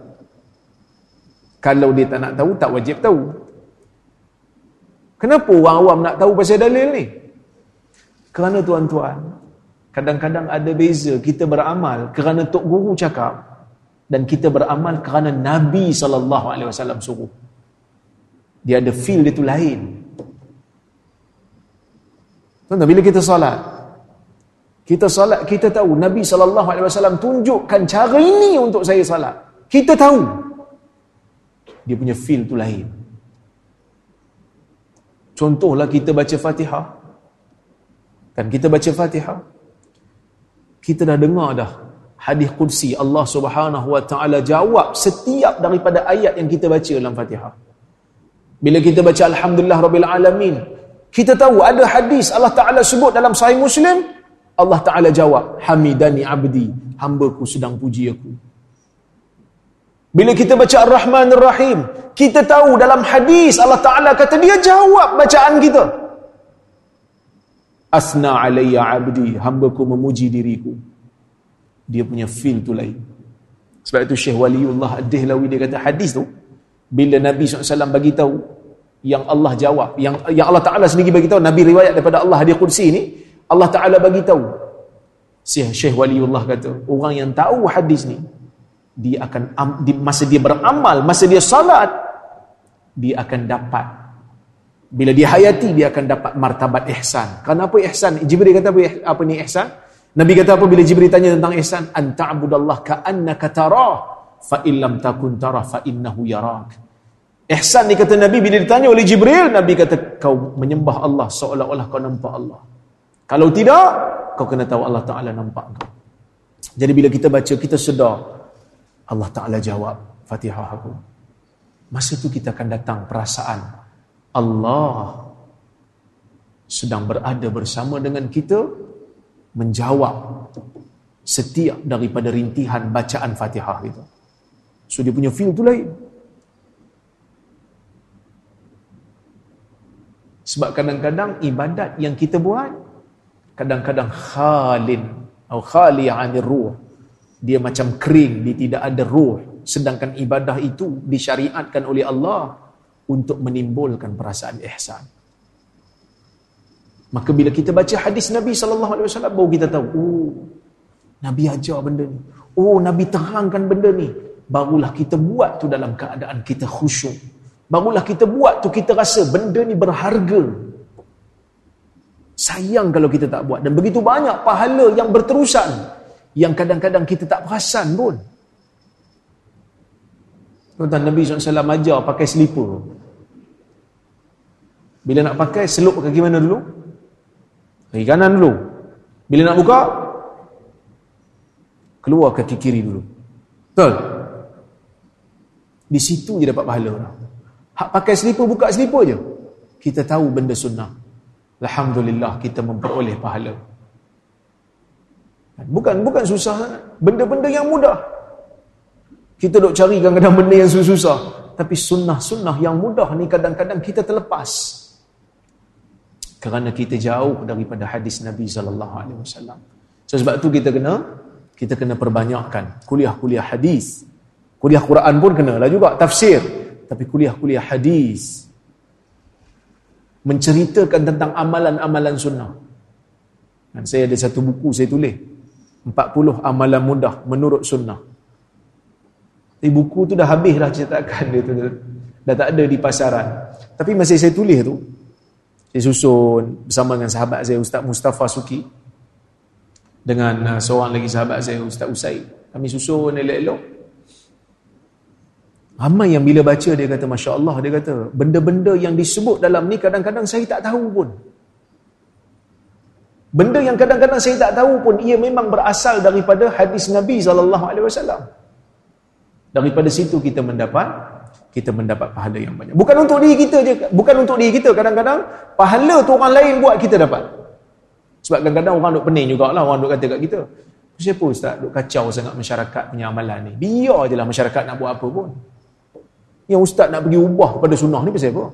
Kalau dia tak nak tahu, tak wajib tahu. Kenapa orang awam nak tahu pasal dalil ni? Kerana tuan-tuan, kadang-kadang ada beza kita beramal kerana Tok Guru cakap dan kita beramal kerana Nabi SAW suruh. Dia ada feel dia tu lain. Tuan-tuan, bila kita solat, kita salat, kita tahu Nabi SAW tunjukkan cara ini untuk saya salat. Kita tahu. Dia punya feel tu lain. Contohlah kita baca Fatihah. Kan kita baca Fatihah. Kita dah dengar dah hadis qudsi Allah Subhanahu wa taala jawab setiap daripada ayat yang kita baca dalam Fatihah. Bila kita baca alhamdulillah rabbil alamin, kita tahu ada hadis Allah Taala sebut dalam sahih Muslim Allah Ta'ala jawab, Hamidani abdi, hambaku sedang puji aku. Bila kita baca Ar-Rahman Ar-Rahim, kita tahu dalam hadis Allah Ta'ala kata dia jawab bacaan kita. Asna alaiya abdi, hambaku memuji diriku. Dia punya feel tu lain. Sebab itu Syekh Waliullah Ad-Dihlawi dia kata hadis tu, bila Nabi SAW bagi tahu yang Allah jawab, yang yang Allah Ta'ala sendiri bagi tahu, Nabi riwayat daripada Allah Hadis Qudsi ni, Allah Ta'ala bagi tahu. Syekh Waliullah kata, orang yang tahu hadis ni, dia akan masa dia beramal, masa dia salat, dia akan dapat. Bila dia hayati, dia akan dapat martabat ihsan. Kenapa ihsan? Jibril kata apa, apa ni ihsan? Nabi kata apa bila Jibril tanya tentang ihsan? An ta'budallah ka'annaka tarah, fa illam takun tarah, fa innahu yarak. Ihsan ni kata Nabi bila ditanya oleh Jibril, Nabi kata kau menyembah Allah seolah-olah kau nampak Allah. Kalau tidak, kau kena tahu Allah Ta'ala nampak kau. Jadi bila kita baca, kita sedar. Allah Ta'ala jawab Fatihah aku. Masa tu kita akan datang perasaan. Allah sedang berada bersama dengan kita menjawab setiap daripada rintihan bacaan Fatihah itu. So dia punya feel tu lain. Sebab kadang-kadang ibadat yang kita buat kadang-kadang khalin atau khali anir ruh dia macam kering, dia tidak ada ruh. Sedangkan ibadah itu disyariatkan oleh Allah untuk menimbulkan perasaan ihsan. Maka bila kita baca hadis Nabi sallallahu alaihi wasallam baru kita tahu, oh Nabi ajar benda ni. Oh Nabi terangkan benda ni. Barulah kita buat tu dalam keadaan kita khusyuk. Barulah kita buat tu kita rasa benda ni berharga. Sayang kalau kita tak buat. Dan begitu banyak pahala yang berterusan. Yang kadang-kadang kita tak perasan pun. Tuan-tuan Nabi SAW ajar pakai selipar. Bila nak pakai, selup kaki mana dulu? Kaki kanan dulu. Bila nak buka, keluar kaki kiri dulu. Betul? Di situ je dapat pahala. Hak pakai selipar, buka selipar je. Kita tahu benda sunnah. Alhamdulillah kita memperoleh pahala. Bukan bukan susah. Benda-benda yang mudah. Kita dok cari kadang-kadang benda yang susah-susah. Tapi sunnah-sunnah yang mudah ni kadang-kadang kita terlepas. Kerana kita jauh daripada hadis Nabi sallallahu alaihi wasallam. So, sebab tu kita kena kita kena perbanyakkan kuliah-kuliah hadis. Kuliah Quran pun kena lah juga tafsir. Tapi kuliah-kuliah hadis menceritakan tentang amalan-amalan sunnah. Dan saya ada satu buku saya tulis 40 amalan mudah menurut sunnah. Tapi buku tu dah habis dah cetakan dia tu. Dah tak ada di pasaran. Tapi masih saya tulis tu. Saya susun bersama dengan sahabat saya Ustaz Mustafa Suki. Dengan uh, seorang lagi sahabat saya Ustaz Usai. Kami susun elok-elok. Ramai yang bila baca dia kata Masya Allah dia kata benda-benda yang disebut dalam ni kadang-kadang saya tak tahu pun. Benda yang kadang-kadang saya tak tahu pun ia memang berasal daripada hadis Nabi sallallahu alaihi wasallam. Daripada situ kita mendapat kita mendapat pahala yang banyak. Bukan untuk diri kita je, bukan untuk diri kita. Kadang-kadang pahala tu orang lain buat kita dapat. Sebab kadang-kadang orang duk pening jugalah orang duk kata kat kita. Siapa ustaz duk kacau sangat masyarakat punya amalan ni? Biar je lah masyarakat nak buat apa pun. Yang ustaz nak pergi ubah kepada sunnah ni pasal apa?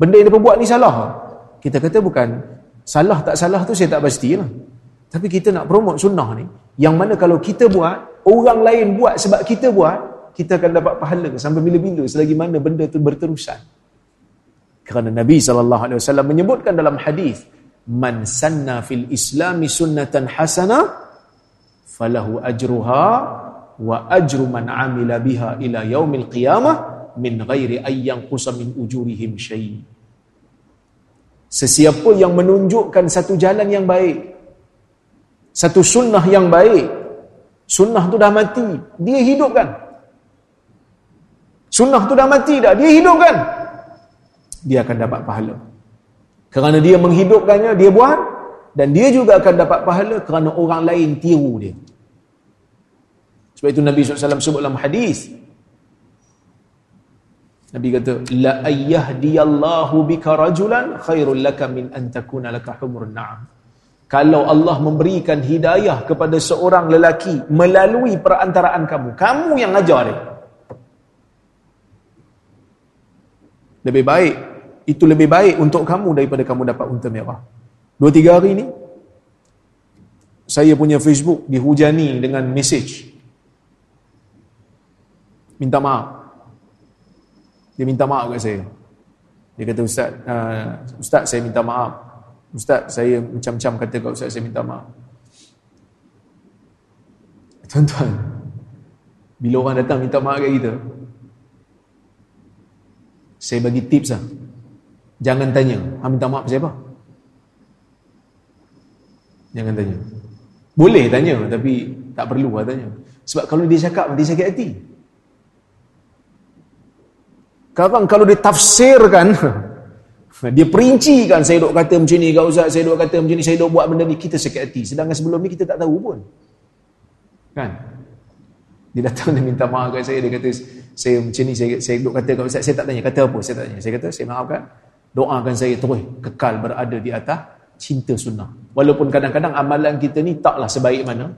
Benda yang dia buat ni salah. Kita kata bukan Salah tak salah tu saya tak pasti lah. Tapi kita nak promote sunnah ni. Yang mana kalau kita buat, orang lain buat sebab kita buat, kita akan dapat pahala sampai bila-bila selagi mana benda tu berterusan. Kerana Nabi SAW menyebutkan dalam hadis, Man sanna fil islami sunnatan hasana, falahu ajruha wa ajru man amila biha ila yaumil qiyamah min ghairi ayyan qusa min ujurihim syai'i. Sesiapa yang menunjukkan satu jalan yang baik, satu sunnah yang baik, sunnah tu dah mati, dia hidupkan. Sunnah tu dah mati dah, dia hidupkan. Dia akan dapat pahala. Kerana dia menghidupkannya, dia buat dan dia juga akan dapat pahala kerana orang lain tiru dia. Sebab itu Nabi SAW sebut dalam hadis, Nabi kata la ayyahdiyallahu bika rajulan khairul laka min an takuna laka humrun na'am. Kalau Allah memberikan hidayah kepada seorang lelaki melalui perantaraan kamu, kamu yang ajar dia. Lebih baik, itu lebih baik untuk kamu daripada kamu dapat unta merah. Dua tiga hari ni, saya punya Facebook dihujani dengan message. Minta maaf. Dia minta maaf kat saya. Dia kata, Ustaz, uh, Ustaz saya minta maaf. Ustaz, saya macam-macam kata kat Ustaz, saya minta maaf. Tuan-tuan, bila orang datang minta maaf kat kita, saya bagi tips lah. Jangan tanya, ha, minta maaf siapa? Jangan tanya. Boleh tanya, tapi tak perlu lah tanya. Sebab kalau dia cakap, dia sakit hati. Sekarang kalau ditafsirkan, dia perincikan, saya duk kata macam ni, kau Ustaz, saya duk kata macam ni, saya duk buat benda ni, kita sakit hati. Sedangkan sebelum ni kita tak tahu pun. Kan? Dia datang dan minta maaf kat saya, dia kata, saya macam ni, saya, saya duk kata kau Ustaz, saya tak tanya, kata apa? Saya tak tanya. Saya kata, saya maafkan, doakan saya terus kekal berada di atas cinta sunnah. Walaupun kadang-kadang amalan kita ni taklah sebaik mana,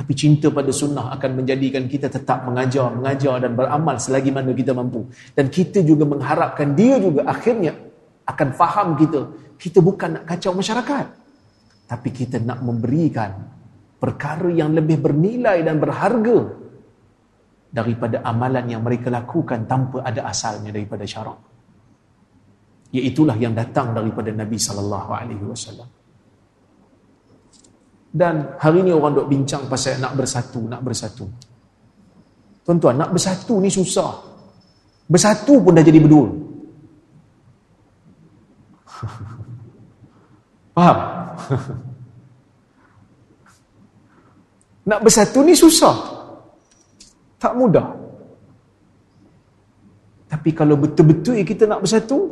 tapi cinta pada sunnah akan menjadikan kita tetap mengajar, mengajar dan beramal selagi mana kita mampu. Dan kita juga mengharapkan dia juga akhirnya akan faham kita. Kita bukan nak kacau masyarakat. Tapi kita nak memberikan perkara yang lebih bernilai dan berharga daripada amalan yang mereka lakukan tanpa ada asalnya daripada syarak. Iaitulah yang datang daripada Nabi sallallahu alaihi wasallam. Dan hari ini orang dok bincang pasal nak bersatu, nak bersatu. Tuan-tuan, nak bersatu ni susah. Bersatu pun dah jadi berdua. Faham? Nak bersatu ni susah. Tak mudah. Tapi kalau betul-betul kita nak bersatu,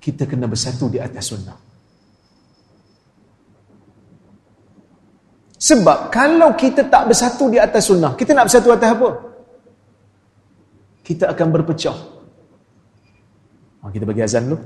kita kena bersatu di atas sunnah. Sebab kalau kita tak bersatu di atas sunnah, kita nak bersatu atas apa? Kita akan berpecah. Kita bagi azan dulu.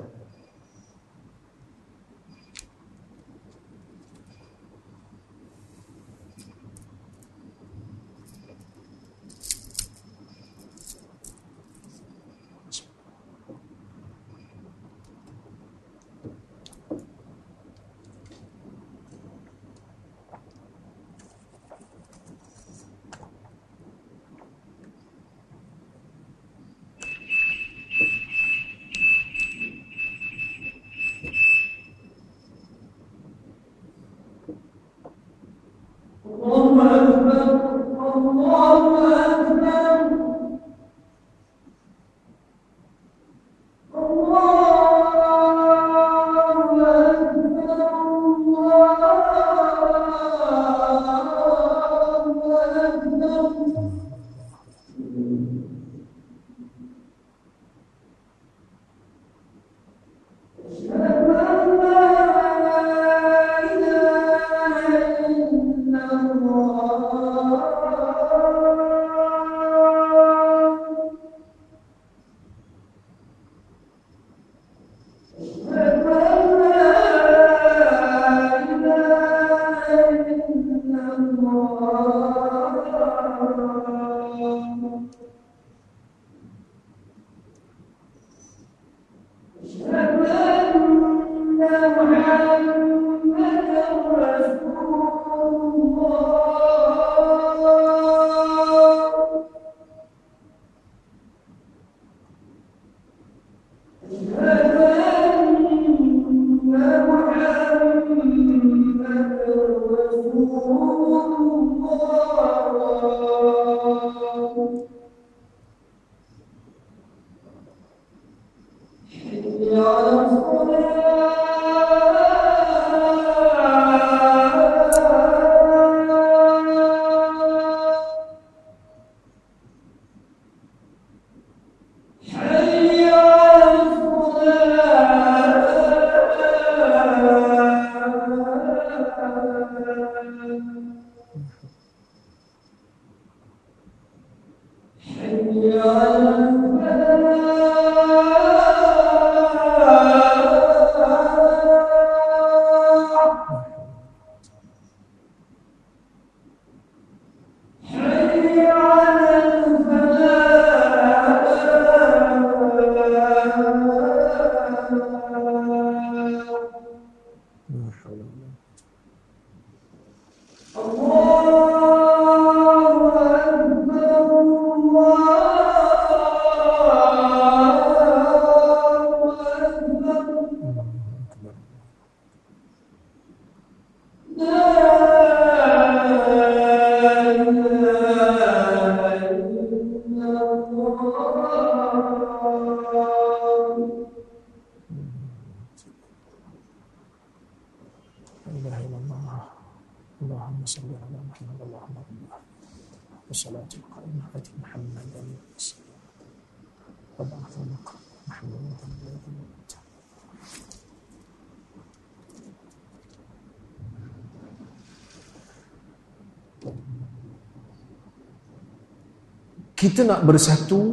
Kita nak bersatu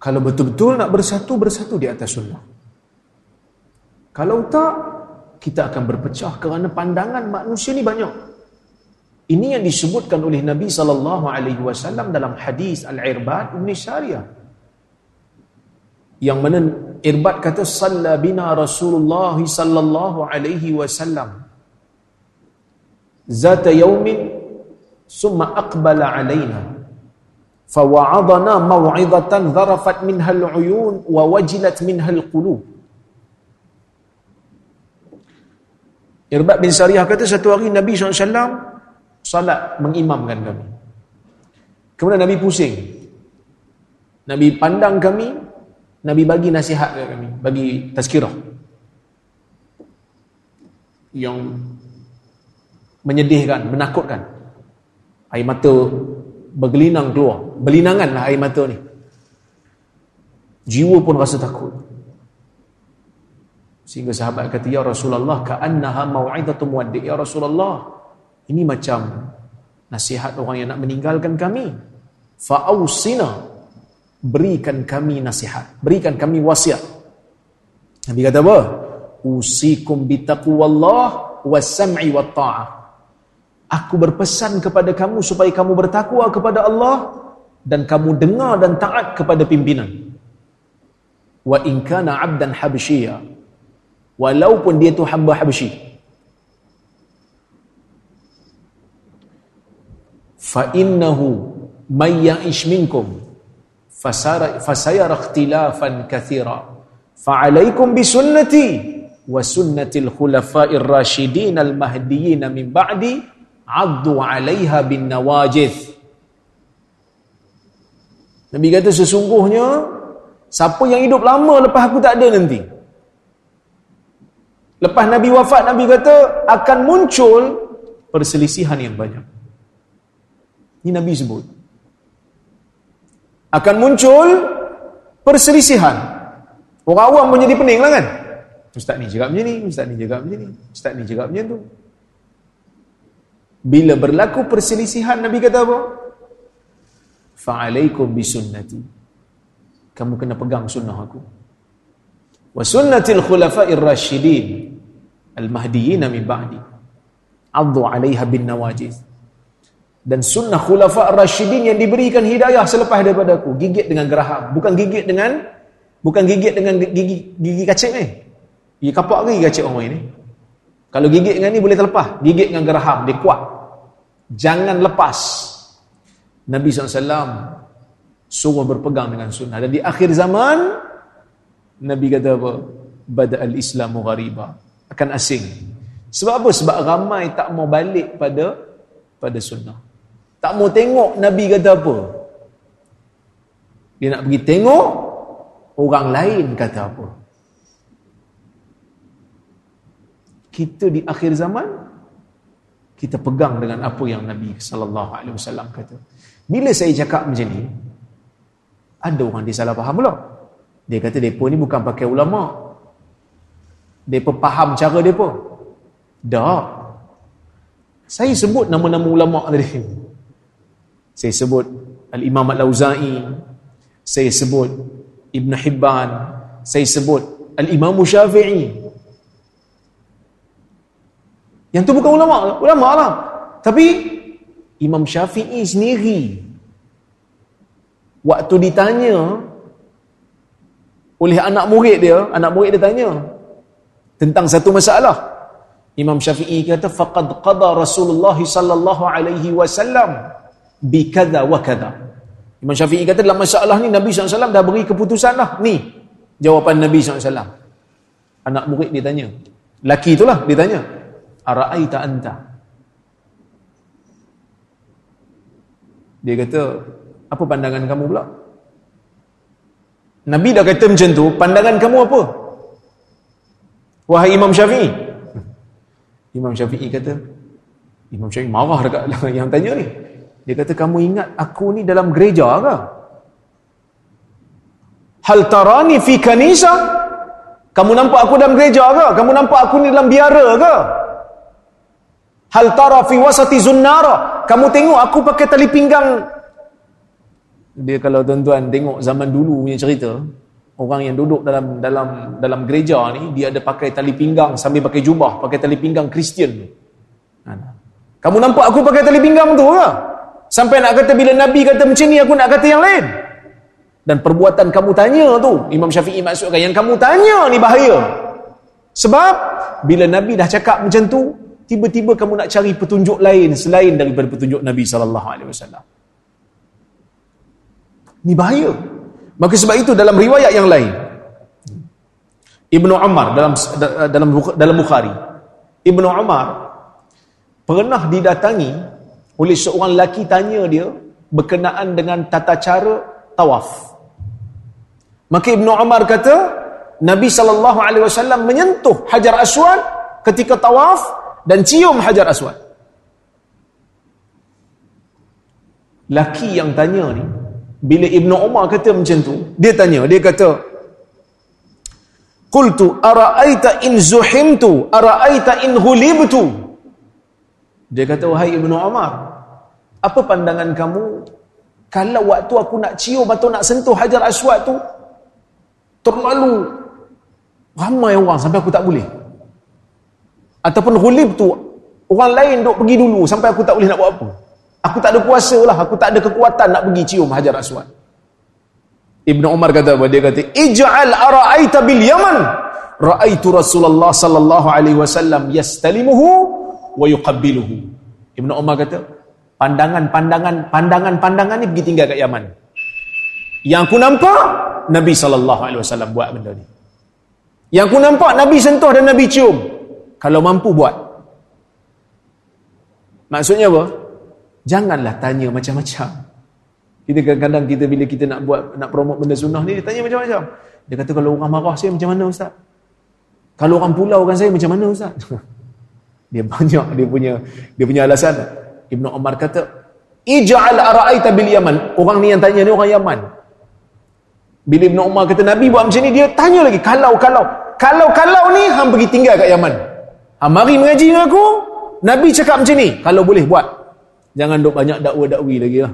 kalau betul-betul nak bersatu bersatu di atas sunnah. Kalau tak kita akan berpecah kerana pandangan manusia ni banyak. Ini yang disebutkan oleh Nabi sallallahu alaihi wasallam dalam hadis Al-Irbad bin Syariah. Yang mana Irbad kata salla bina Rasulullah sallallahu alaihi wasallam zata yaumin summa aqbala alaina fawa'adana maw'idatan dharafat minha al-uyun wa wajilat minha al-qulub Irbad bin Sariyah kata satu hari Nabi SAW salat mengimamkan kami. Kemudian Nabi pusing. Nabi pandang kami, Nabi bagi nasihat kepada kami, bagi tazkirah. Yang menyedihkan, menakutkan. Air mata bergelinang keluar. Berlinanganlah air mata ni. Jiwa pun rasa takut. Sehingga sahabat kata, Ya Rasulullah, ka'annaha maw'idatu muaddi. Ya Rasulullah, ini macam nasihat orang yang nak meninggalkan kami. Fa'ausina, berikan kami nasihat. Berikan kami wasiat. Nabi kata apa? Usikum bitaqwallah wassam'i wa ta'ah. Aku berpesan kepada kamu supaya kamu bertakwa kepada Allah dan kamu dengar dan taat kepada pimpinan. Wa in kana 'abdan habsyiyya walaupun dia tu hamba habsyi fa innahu may ya'ish minkum fasara fasayara ikhtilafan kathira fa alaikum bi sunnati wa sunnati al khulafa'ir rasyidin al mahdiyyin min ba'di addu 'alaiha bin nawajith Nabi kata sesungguhnya siapa yang hidup lama lepas aku tak ada nanti Lepas Nabi wafat, Nabi kata akan muncul perselisihan yang banyak. Ini Nabi sebut. Akan muncul perselisihan. Orang awam pun jadi pening lah kan? Ustaz ni cakap macam ni, Ustaz ni cakap macam ni, Ustaz ni cakap macam tu. Bila berlaku perselisihan, Nabi kata apa? Fa'alaikum bisunnati. Kamu kena pegang sunnah aku. Wa sunnatil khulafa'ir rasyidin al-mahdiyina min ba'di. Addu 'alaiha bin nawajiz. Dan sunnah khulafa ar-rasyidin yang diberikan hidayah selepas daripada aku. Gigit dengan geraham. Bukan gigit dengan bukan gigit dengan gigi gigi kacik ni. Gigi kapak ke gigi kacik orang ini? Kalau gigit dengan ni boleh terlepas. Gigit dengan geraham dia kuat jangan lepas Nabi SAW suruh berpegang dengan sunnah dan di akhir zaman Nabi kata apa bada al-islamu ghariba akan asing. Sebab apa? Sebab ramai tak mau balik pada pada sunnah. Tak mau tengok Nabi kata apa. Dia nak pergi tengok orang lain kata apa. Kita di akhir zaman kita pegang dengan apa yang Nabi sallallahu alaihi wasallam kata. Bila saya cakap macam ni, ada orang dia salah faham pula. Dia kata depa ni bukan pakai ulama, mereka faham cara mereka. Tak. Saya sebut nama-nama ulama tadi. Saya sebut Al-Imam Al-Auza'i. Saya sebut Ibn Hibban. Saya sebut Al-Imam Syafi'i. Yang tu bukan ulama, ulama lah. Tapi Imam Syafi'i sendiri waktu ditanya oleh anak murid dia, anak murid dia tanya, tentang satu masalah. Imam Syafi'i kata faqad qada Rasulullah sallallahu alaihi wasallam bi kadza wa kadza. Imam Syafi'i kata dalam masalah ni Nabi SAW dah beri keputusan lah. Ni jawapan Nabi SAW. Anak murid dia tanya. Laki itulah dia tanya. Ara'aita anta? Dia kata, apa pandangan kamu pula? Nabi dah kata macam tu, pandangan kamu apa? Wahai Imam Syafi'i. Imam Syafi'i kata, Imam Syafi'i marah dekat yang tanya ni. Dia kata, kamu ingat aku ni dalam gereja ke? Hal tarani fi kanisa? Kamu nampak aku dalam gereja ke? Kamu nampak aku ni dalam biara ke? Hal tara fi wasati zunnara? Kamu tengok aku pakai tali pinggang. Dia kalau tuan-tuan tengok zaman dulu punya cerita, orang yang duduk dalam dalam dalam gereja ni dia ada pakai tali pinggang sambil pakai jubah pakai tali pinggang Kristian. Tu kamu nampak aku pakai tali pinggang tu ke? Sampai nak kata bila Nabi kata macam ni aku nak kata yang lain. Dan perbuatan kamu tanya tu Imam Syafi'i maksudkan yang kamu tanya ni bahaya. Sebab bila Nabi dah cakap macam tu tiba-tiba kamu nak cari petunjuk lain selain daripada petunjuk Nabi sallallahu alaihi wasallam. Ini bahaya. Maka sebab itu dalam riwayat yang lain Ibnu Umar dalam dalam dalam Bukhari Ibnu Umar pernah didatangi oleh seorang lelaki tanya dia berkenaan dengan tata cara tawaf. Maka Ibnu Umar kata Nabi sallallahu alaihi wasallam menyentuh Hajar Aswad ketika tawaf dan cium Hajar Aswad. Laki yang tanya ni bila Ibnu Umar kata macam tu, dia tanya, dia kata Qultu ara'aita in zuhimtu? Ara'aita in hulibtu? Dia kata wahai Ibnu Umar apa pandangan kamu? Kalau waktu aku nak cium atau nak sentuh Hajar Aswad tu terlalu ramai orang sampai aku tak boleh ataupun hulibtu orang lain duk pergi dulu sampai aku tak boleh nak buat apa aku tak ada kuasa lah aku tak ada kekuatan nak pergi cium Hajar Aswad Ibnu Umar kata apa? Dia kata, "Ij'al ara'aita bil Yaman, ra'aitu Rasulullah sallallahu alaihi wasallam yastalimuhu wa yuqabbiluhu." Ibnu Umar kata, pandangan-pandangan pandangan-pandangan ni pergi tinggal kat Yaman. Yang aku nampak Nabi sallallahu alaihi wasallam buat benda ni. Yang aku nampak Nabi sentuh dan Nabi cium. Kalau mampu buat. Maksudnya apa? Janganlah tanya macam-macam. Kita kadang-kadang kita bila kita nak buat nak promote benda sunnah ni tanya macam-macam. Dia kata kalau orang marah saya macam mana ustaz? Kalau orang pulau kan saya macam mana ustaz? dia banyak dia punya dia punya alasan. Ibnu Umar kata, "Ij'al ara'aita bil Yaman." Orang ni yang tanya ni orang Yaman. Bila Ibnu Umar kata Nabi buat macam ni dia tanya lagi, "Kalau kalau kalau kalau ni hang pergi tinggal kat Yaman. Ha mari mengaji dengan aku. Nabi cakap macam ni, kalau boleh buat. Jangan duk banyak dakwa-dakwi lagi lah."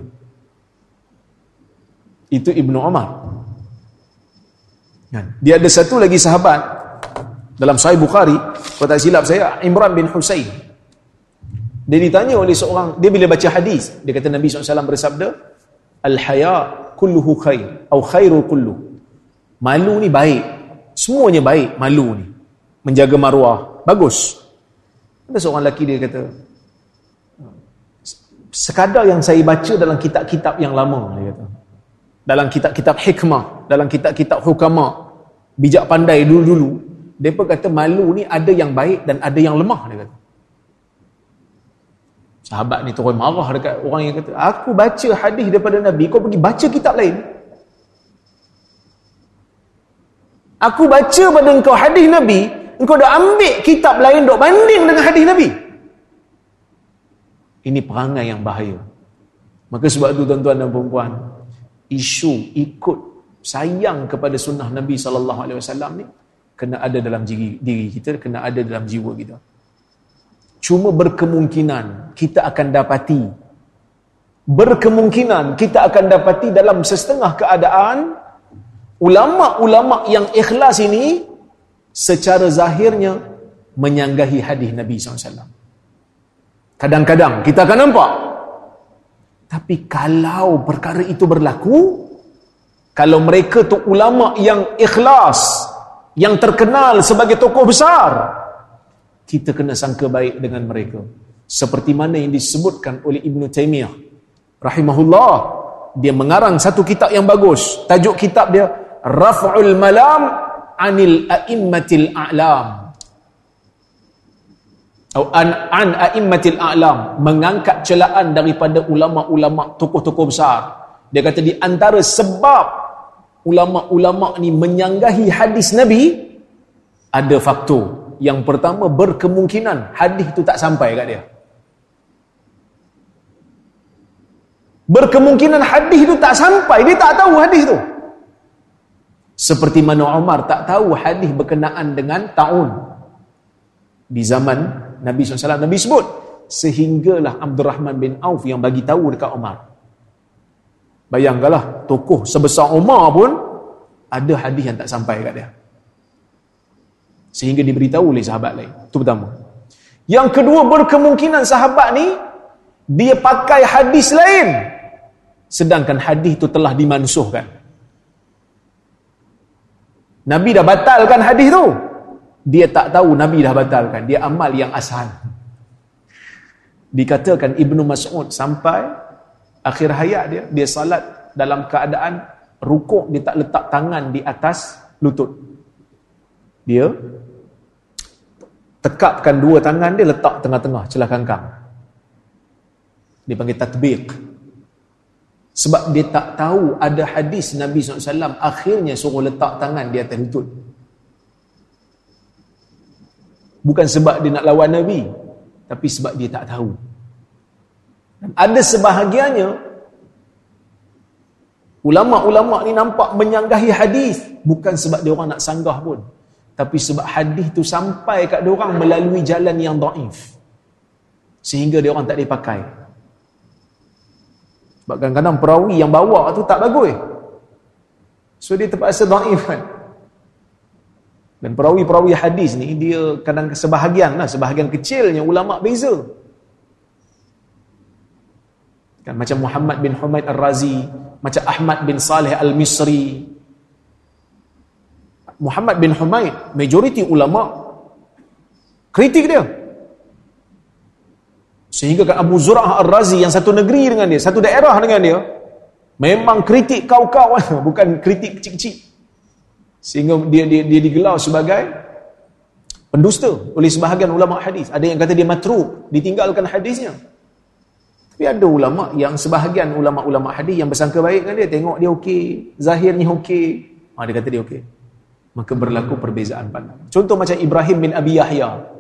itu Ibnu Umar kan? dia ada satu lagi sahabat dalam Sahih Bukhari kalau tak silap saya Imran bin Husain dia ditanya oleh seorang dia bila baca hadis dia kata Nabi SAW bersabda al-haya kulluhu khair atau khairu kullu malu ni baik semuanya baik malu ni menjaga maruah bagus ada seorang lelaki dia kata sekadar yang saya baca dalam kitab-kitab yang lama dia kata dalam kitab-kitab hikmah, dalam kitab-kitab hukama, bijak pandai dulu-dulu, pun kata malu ni ada yang baik dan ada yang lemah dia kata. Sahabat ni terus marah dekat orang yang kata, aku baca hadis daripada Nabi, kau pergi baca kitab lain. Aku baca pada engkau hadis Nabi, engkau dah ambil kitab lain dok banding dengan hadis Nabi. Ini perangai yang bahaya. Maka sebab itu tuan-tuan dan puan-puan, isu ikut sayang kepada sunnah Nabi sallallahu alaihi wasallam ni kena ada dalam diri, diri kita kena ada dalam jiwa kita cuma berkemungkinan kita akan dapati berkemungkinan kita akan dapati dalam setengah keadaan ulama-ulama yang ikhlas ini secara zahirnya menyanggahi hadis Nabi SAW kadang-kadang kita akan nampak tapi kalau perkara itu berlaku, kalau mereka tu ulama yang ikhlas, yang terkenal sebagai tokoh besar, kita kena sangka baik dengan mereka. Seperti mana yang disebutkan oleh Ibn Taymiyah. Rahimahullah. Dia mengarang satu kitab yang bagus. Tajuk kitab dia, Raf'ul Malam Anil A'immatil A'lam. Atau an an aimmatil a'lam mengangkat celaan daripada ulama-ulama tokoh-tokoh besar. Dia kata di antara sebab ulama-ulama ni menyanggahi hadis nabi ada faktor. Yang pertama berkemungkinan hadis itu tak sampai kat dia. Berkemungkinan hadis itu tak sampai. Dia tak tahu hadis tu seperti mana Umar tak tahu hadis berkenaan dengan taun. Di zaman Nabi SAW Nabi sebut sehinggalah Abdul Rahman bin Auf yang bagi tahu dekat Umar. Bayangkanlah tokoh sebesar Umar pun ada hadis yang tak sampai kat dia. Sehingga diberitahu oleh sahabat lain. Itu pertama. Yang kedua berkemungkinan sahabat ni dia pakai hadis lain. Sedangkan hadis itu telah dimansuhkan Nabi dah batalkan hadis tu. Dia tak tahu Nabi dah batalkan. Dia amal yang asal. Dikatakan Ibnu Mas'ud sampai akhir hayat dia dia salat dalam keadaan rukuk dia tak letak tangan di atas lutut. Dia tekapkan dua tangan dia letak tengah-tengah celah kangkang dia panggil tatbiq sebab dia tak tahu ada hadis Nabi SAW akhirnya suruh letak tangan di atas lutut. Bukan sebab dia nak lawan Nabi tapi sebab dia tak tahu. Ada sebahagiannya ulama-ulama ni nampak menyanggahi hadis bukan sebab dia orang nak sanggah pun. Tapi sebab hadis tu sampai kat dia orang melalui jalan yang daif. Sehingga dia orang tak dipakai sebab kadang-kadang perawi yang bawa tu tak bagus so dia terpaksa daif kan dan perawi-perawi hadis ni dia kadang sebahagian lah, sebahagian kecilnya ulama beza. Kan macam Muhammad bin Humaid Ar-Razi, macam Ahmad bin Saleh Al-Misri. Muhammad bin Humaid, majoriti ulama kritik dia. Sehingga kan Abu Zur'ah Ar-Razi yang satu negeri dengan dia, satu daerah dengan dia, memang kritik kau-kau, bukan kritik kecil-kecil. Sehingga dia dia dia digelar sebagai pendusta oleh sebahagian ulama hadis. Ada yang kata dia matruk ditinggalkan hadisnya. Tapi ada ulama yang sebahagian ulama-ulama hadis yang bersangka baik dengan dia tengok dia okey zahirnya okey. Ha, dia kata dia okey. Maka berlaku perbezaan pandangan contoh macam Ibrahim bin Abi Yahya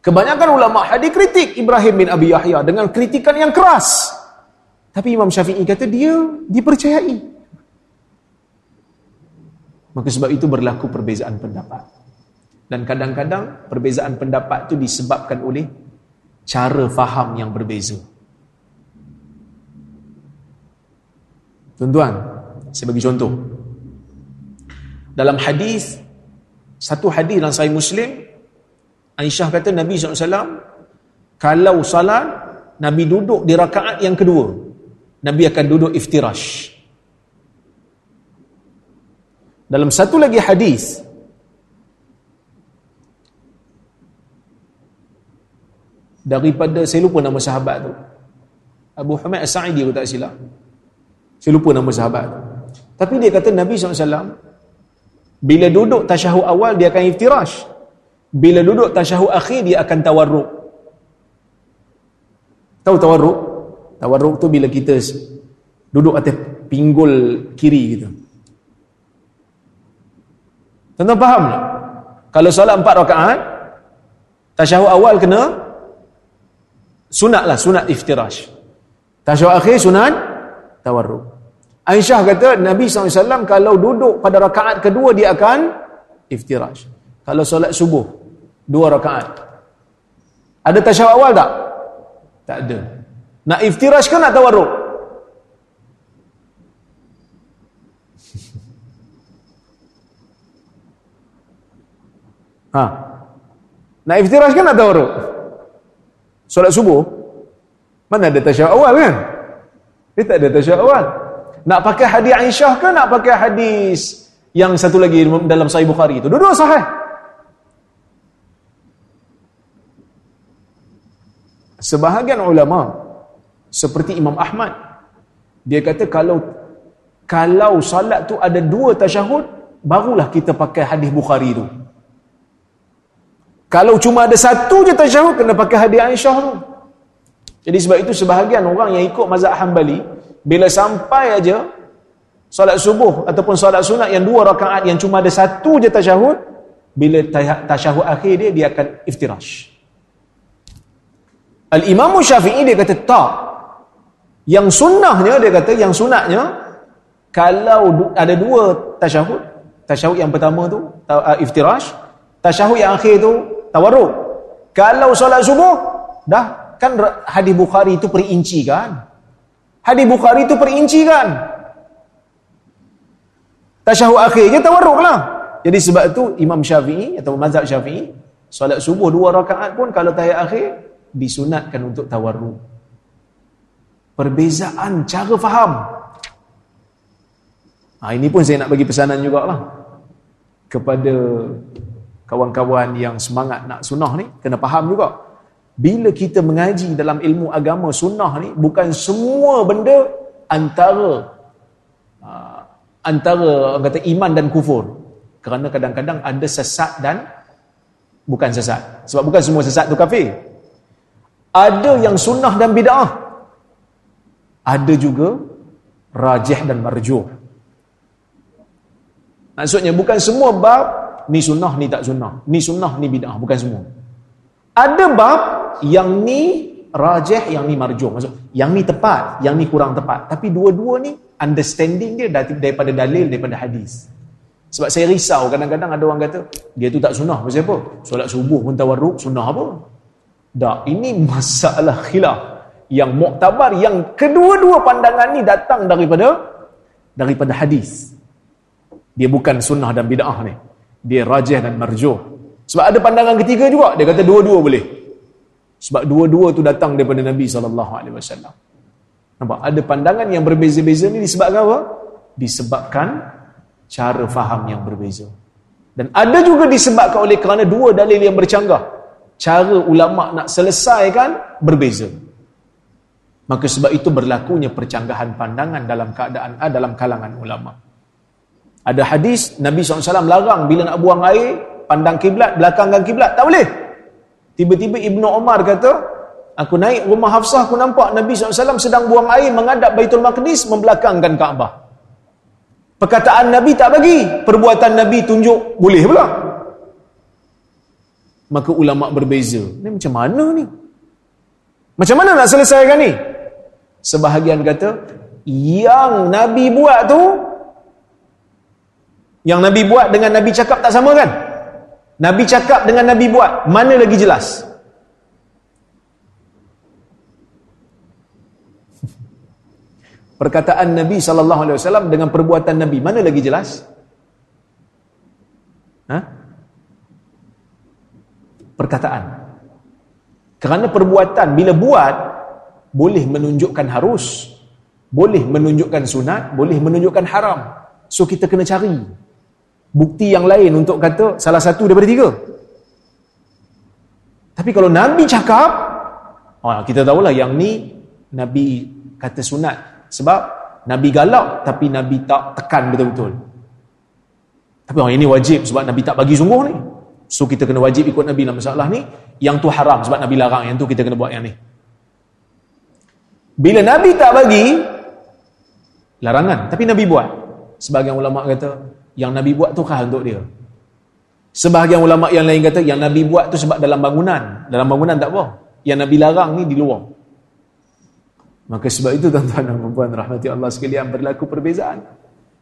kebanyakan ulama hadis kritik Ibrahim bin Abi Yahya dengan kritikan yang keras tapi Imam Syafi'i kata dia dipercayai Maka sebab itu berlaku perbezaan pendapat. Dan kadang-kadang perbezaan pendapat itu disebabkan oleh cara faham yang berbeza. Tuan-tuan, saya bagi contoh. Dalam hadis, satu hadis dalam Sahih Muslim, Aisyah kata Nabi SAW, kalau salat, Nabi duduk di rakaat yang kedua, Nabi akan duduk iftirash. Dalam satu lagi hadis daripada saya lupa nama sahabat tu. Abu Hamid As-Sa'idi aku tak silap. Saya lupa nama sahabat tu. Tapi dia kata Nabi SAW bila duduk tasyahud awal dia akan iftirash. Bila duduk tasyahud akhir dia akan tawarruk. Tahu tawarruk? Tawarruk tu bila kita duduk atas pinggul kiri gitu. Tuan-tuan faham tak? Kalau solat empat rakaat, tasyahud awal kena sunat lah, sunat iftirash. Tasyahud akhir sunat tawarruk. Aisyah kata Nabi SAW kalau duduk pada rakaat kedua dia akan iftirash. Kalau solat subuh, dua rakaat. Ada tasyahud awal tak? Tak ada. Nak iftirash kan nak tawarruk? Ha. Nak iftirash kan atau tawaruk? Solat subuh? Mana ada tasyahud awal kan? Dia tak ada tasyahud awal. Nak pakai hadis Aisyah ke nak pakai hadis yang satu lagi dalam Sahih Bukhari itu? Dua-dua sahih. Sebahagian ulama seperti Imam Ahmad dia kata kalau kalau salat tu ada dua tasyahud barulah kita pakai hadis Bukhari tu. Kalau cuma ada satu je tasyahud kena pakai hadis Aisyah tu. Jadi sebab itu sebahagian orang yang ikut mazhab Hambali bila sampai aja solat subuh ataupun solat sunat yang dua rakaat yang cuma ada satu je tasyahud bila tasyahud akhir dia dia akan iftirash. Al-Imam Syafi'i dia kata tak. Yang sunnahnya dia kata yang sunatnya kalau ada dua tasyahud, tasyahud yang pertama tu uh, iftirash, tasyahud yang akhir tu tawarruk. Kalau solat subuh, dah kan hadis Bukhari itu perinci kan? Hadis Bukhari itu perinci kan? Tasyahud akhir je tawarruk lah. Jadi sebab itu Imam Syafi'i atau mazhab Syafi'i, solat subuh dua rakaat pun kalau tahiyat akhir disunatkan untuk tawarruk. Perbezaan cara faham. Ha, ini pun saya nak bagi pesanan jugalah. Kepada kawan-kawan yang semangat nak sunnah ni kena faham juga. Bila kita mengaji dalam ilmu agama sunnah ni bukan semua benda antara uh, antara kata iman dan kufur. Kerana kadang-kadang ada sesat dan bukan sesat. Sebab bukan semua sesat tu kafir ada yang sunnah dan bid'ah ada juga rajih dan marjuh maksudnya bukan semua bab ni sunnah ni tak sunnah ni sunnah ni bid'ah bukan semua ada bab yang ni rajih, yang ni marjuh. Maksud, yang ni tepat, yang ni kurang tepat. Tapi dua-dua ni understanding dia daripada dalil, daripada hadis. Sebab saya risau kadang-kadang ada orang kata, dia tu tak sunnah. Maksud apa? Solat subuh pun tawarruk, sunnah apa? Tak, ini masalah khilaf. Yang muktabar, yang kedua-dua pandangan ni datang daripada daripada hadis. Dia bukan sunnah dan bid'ah ni. Dia rajih dan marjuh. Sebab ada pandangan ketiga juga, dia kata dua-dua boleh. Sebab dua-dua tu datang daripada Nabi SAW. Nampak? Ada pandangan yang berbeza-beza ni disebabkan apa? Disebabkan cara faham yang berbeza. Dan ada juga disebabkan oleh kerana dua dalil yang bercanggah. Cara ulama' nak selesaikan berbeza. Maka sebab itu berlakunya percanggahan pandangan dalam keadaan ah, dalam kalangan ulama'. Ada hadis Nabi SAW larang bila nak buang air, pandang kiblat, belakangkan kiblat. Tak boleh. Tiba-tiba Ibnu Omar kata, aku naik rumah Hafsah, aku nampak Nabi SAW sedang buang air menghadap Baitul Maqdis membelakangkan Kaabah. Perkataan Nabi tak bagi, perbuatan Nabi tunjuk boleh pula. Maka ulama berbeza. Ini macam mana ni? Macam mana nak selesaikan ni? Sebahagian kata, yang Nabi buat tu, yang Nabi buat dengan Nabi cakap tak sama kan? Nabi cakap dengan Nabi buat, mana lagi jelas? Perkataan Nabi wasallam dengan perbuatan Nabi, mana lagi jelas? Ha? Perkataan. Kerana perbuatan bila buat boleh menunjukkan harus, boleh menunjukkan sunat, boleh menunjukkan haram. So kita kena cari bukti yang lain untuk kata salah satu daripada tiga. Tapi kalau Nabi cakap, oh, kita tahulah yang ni Nabi kata sunat. Sebab Nabi galak tapi Nabi tak tekan betul-betul. Tapi oh, ini wajib sebab Nabi tak bagi sungguh ni. So kita kena wajib ikut Nabi dalam masalah ni. Yang tu haram sebab Nabi larang. Yang tu kita kena buat yang ni. Bila Nabi tak bagi, larangan. Tapi Nabi buat. Sebagian ulama kata, yang Nabi buat tu kah untuk dia sebahagian ulama yang lain kata yang Nabi buat tu sebab dalam bangunan dalam bangunan tak apa yang Nabi larang ni di luar maka sebab itu tuan-tuan dan puan rahmati Allah sekalian berlaku perbezaan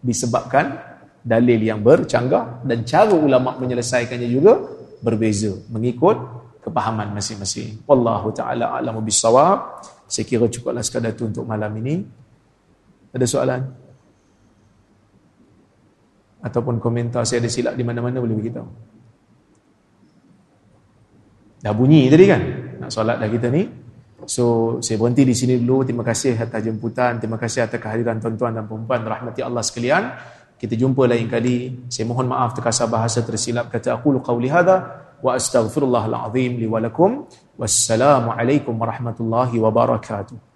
disebabkan dalil yang bercanggah dan cara ulama menyelesaikannya juga berbeza mengikut kepahaman masing-masing wallahu taala alamu bisawab saya kira cukuplah sekadar itu untuk malam ini ada soalan ataupun komentar saya ada silap di mana-mana boleh beritahu. Dah bunyi tadi kan? Nak solat dah kita ni. So, saya berhenti di sini dulu. Terima kasih atas jemputan. Terima kasih atas kehadiran tuan-tuan dan perempuan. Rahmati Allah sekalian. Kita jumpa lain kali. Saya mohon maaf terkasar bahasa tersilap. Kata aku lu qawli hadha. Wa astaghfirullahaladzim liwalakum. Wassalamualaikum warahmatullahi wabarakatuh.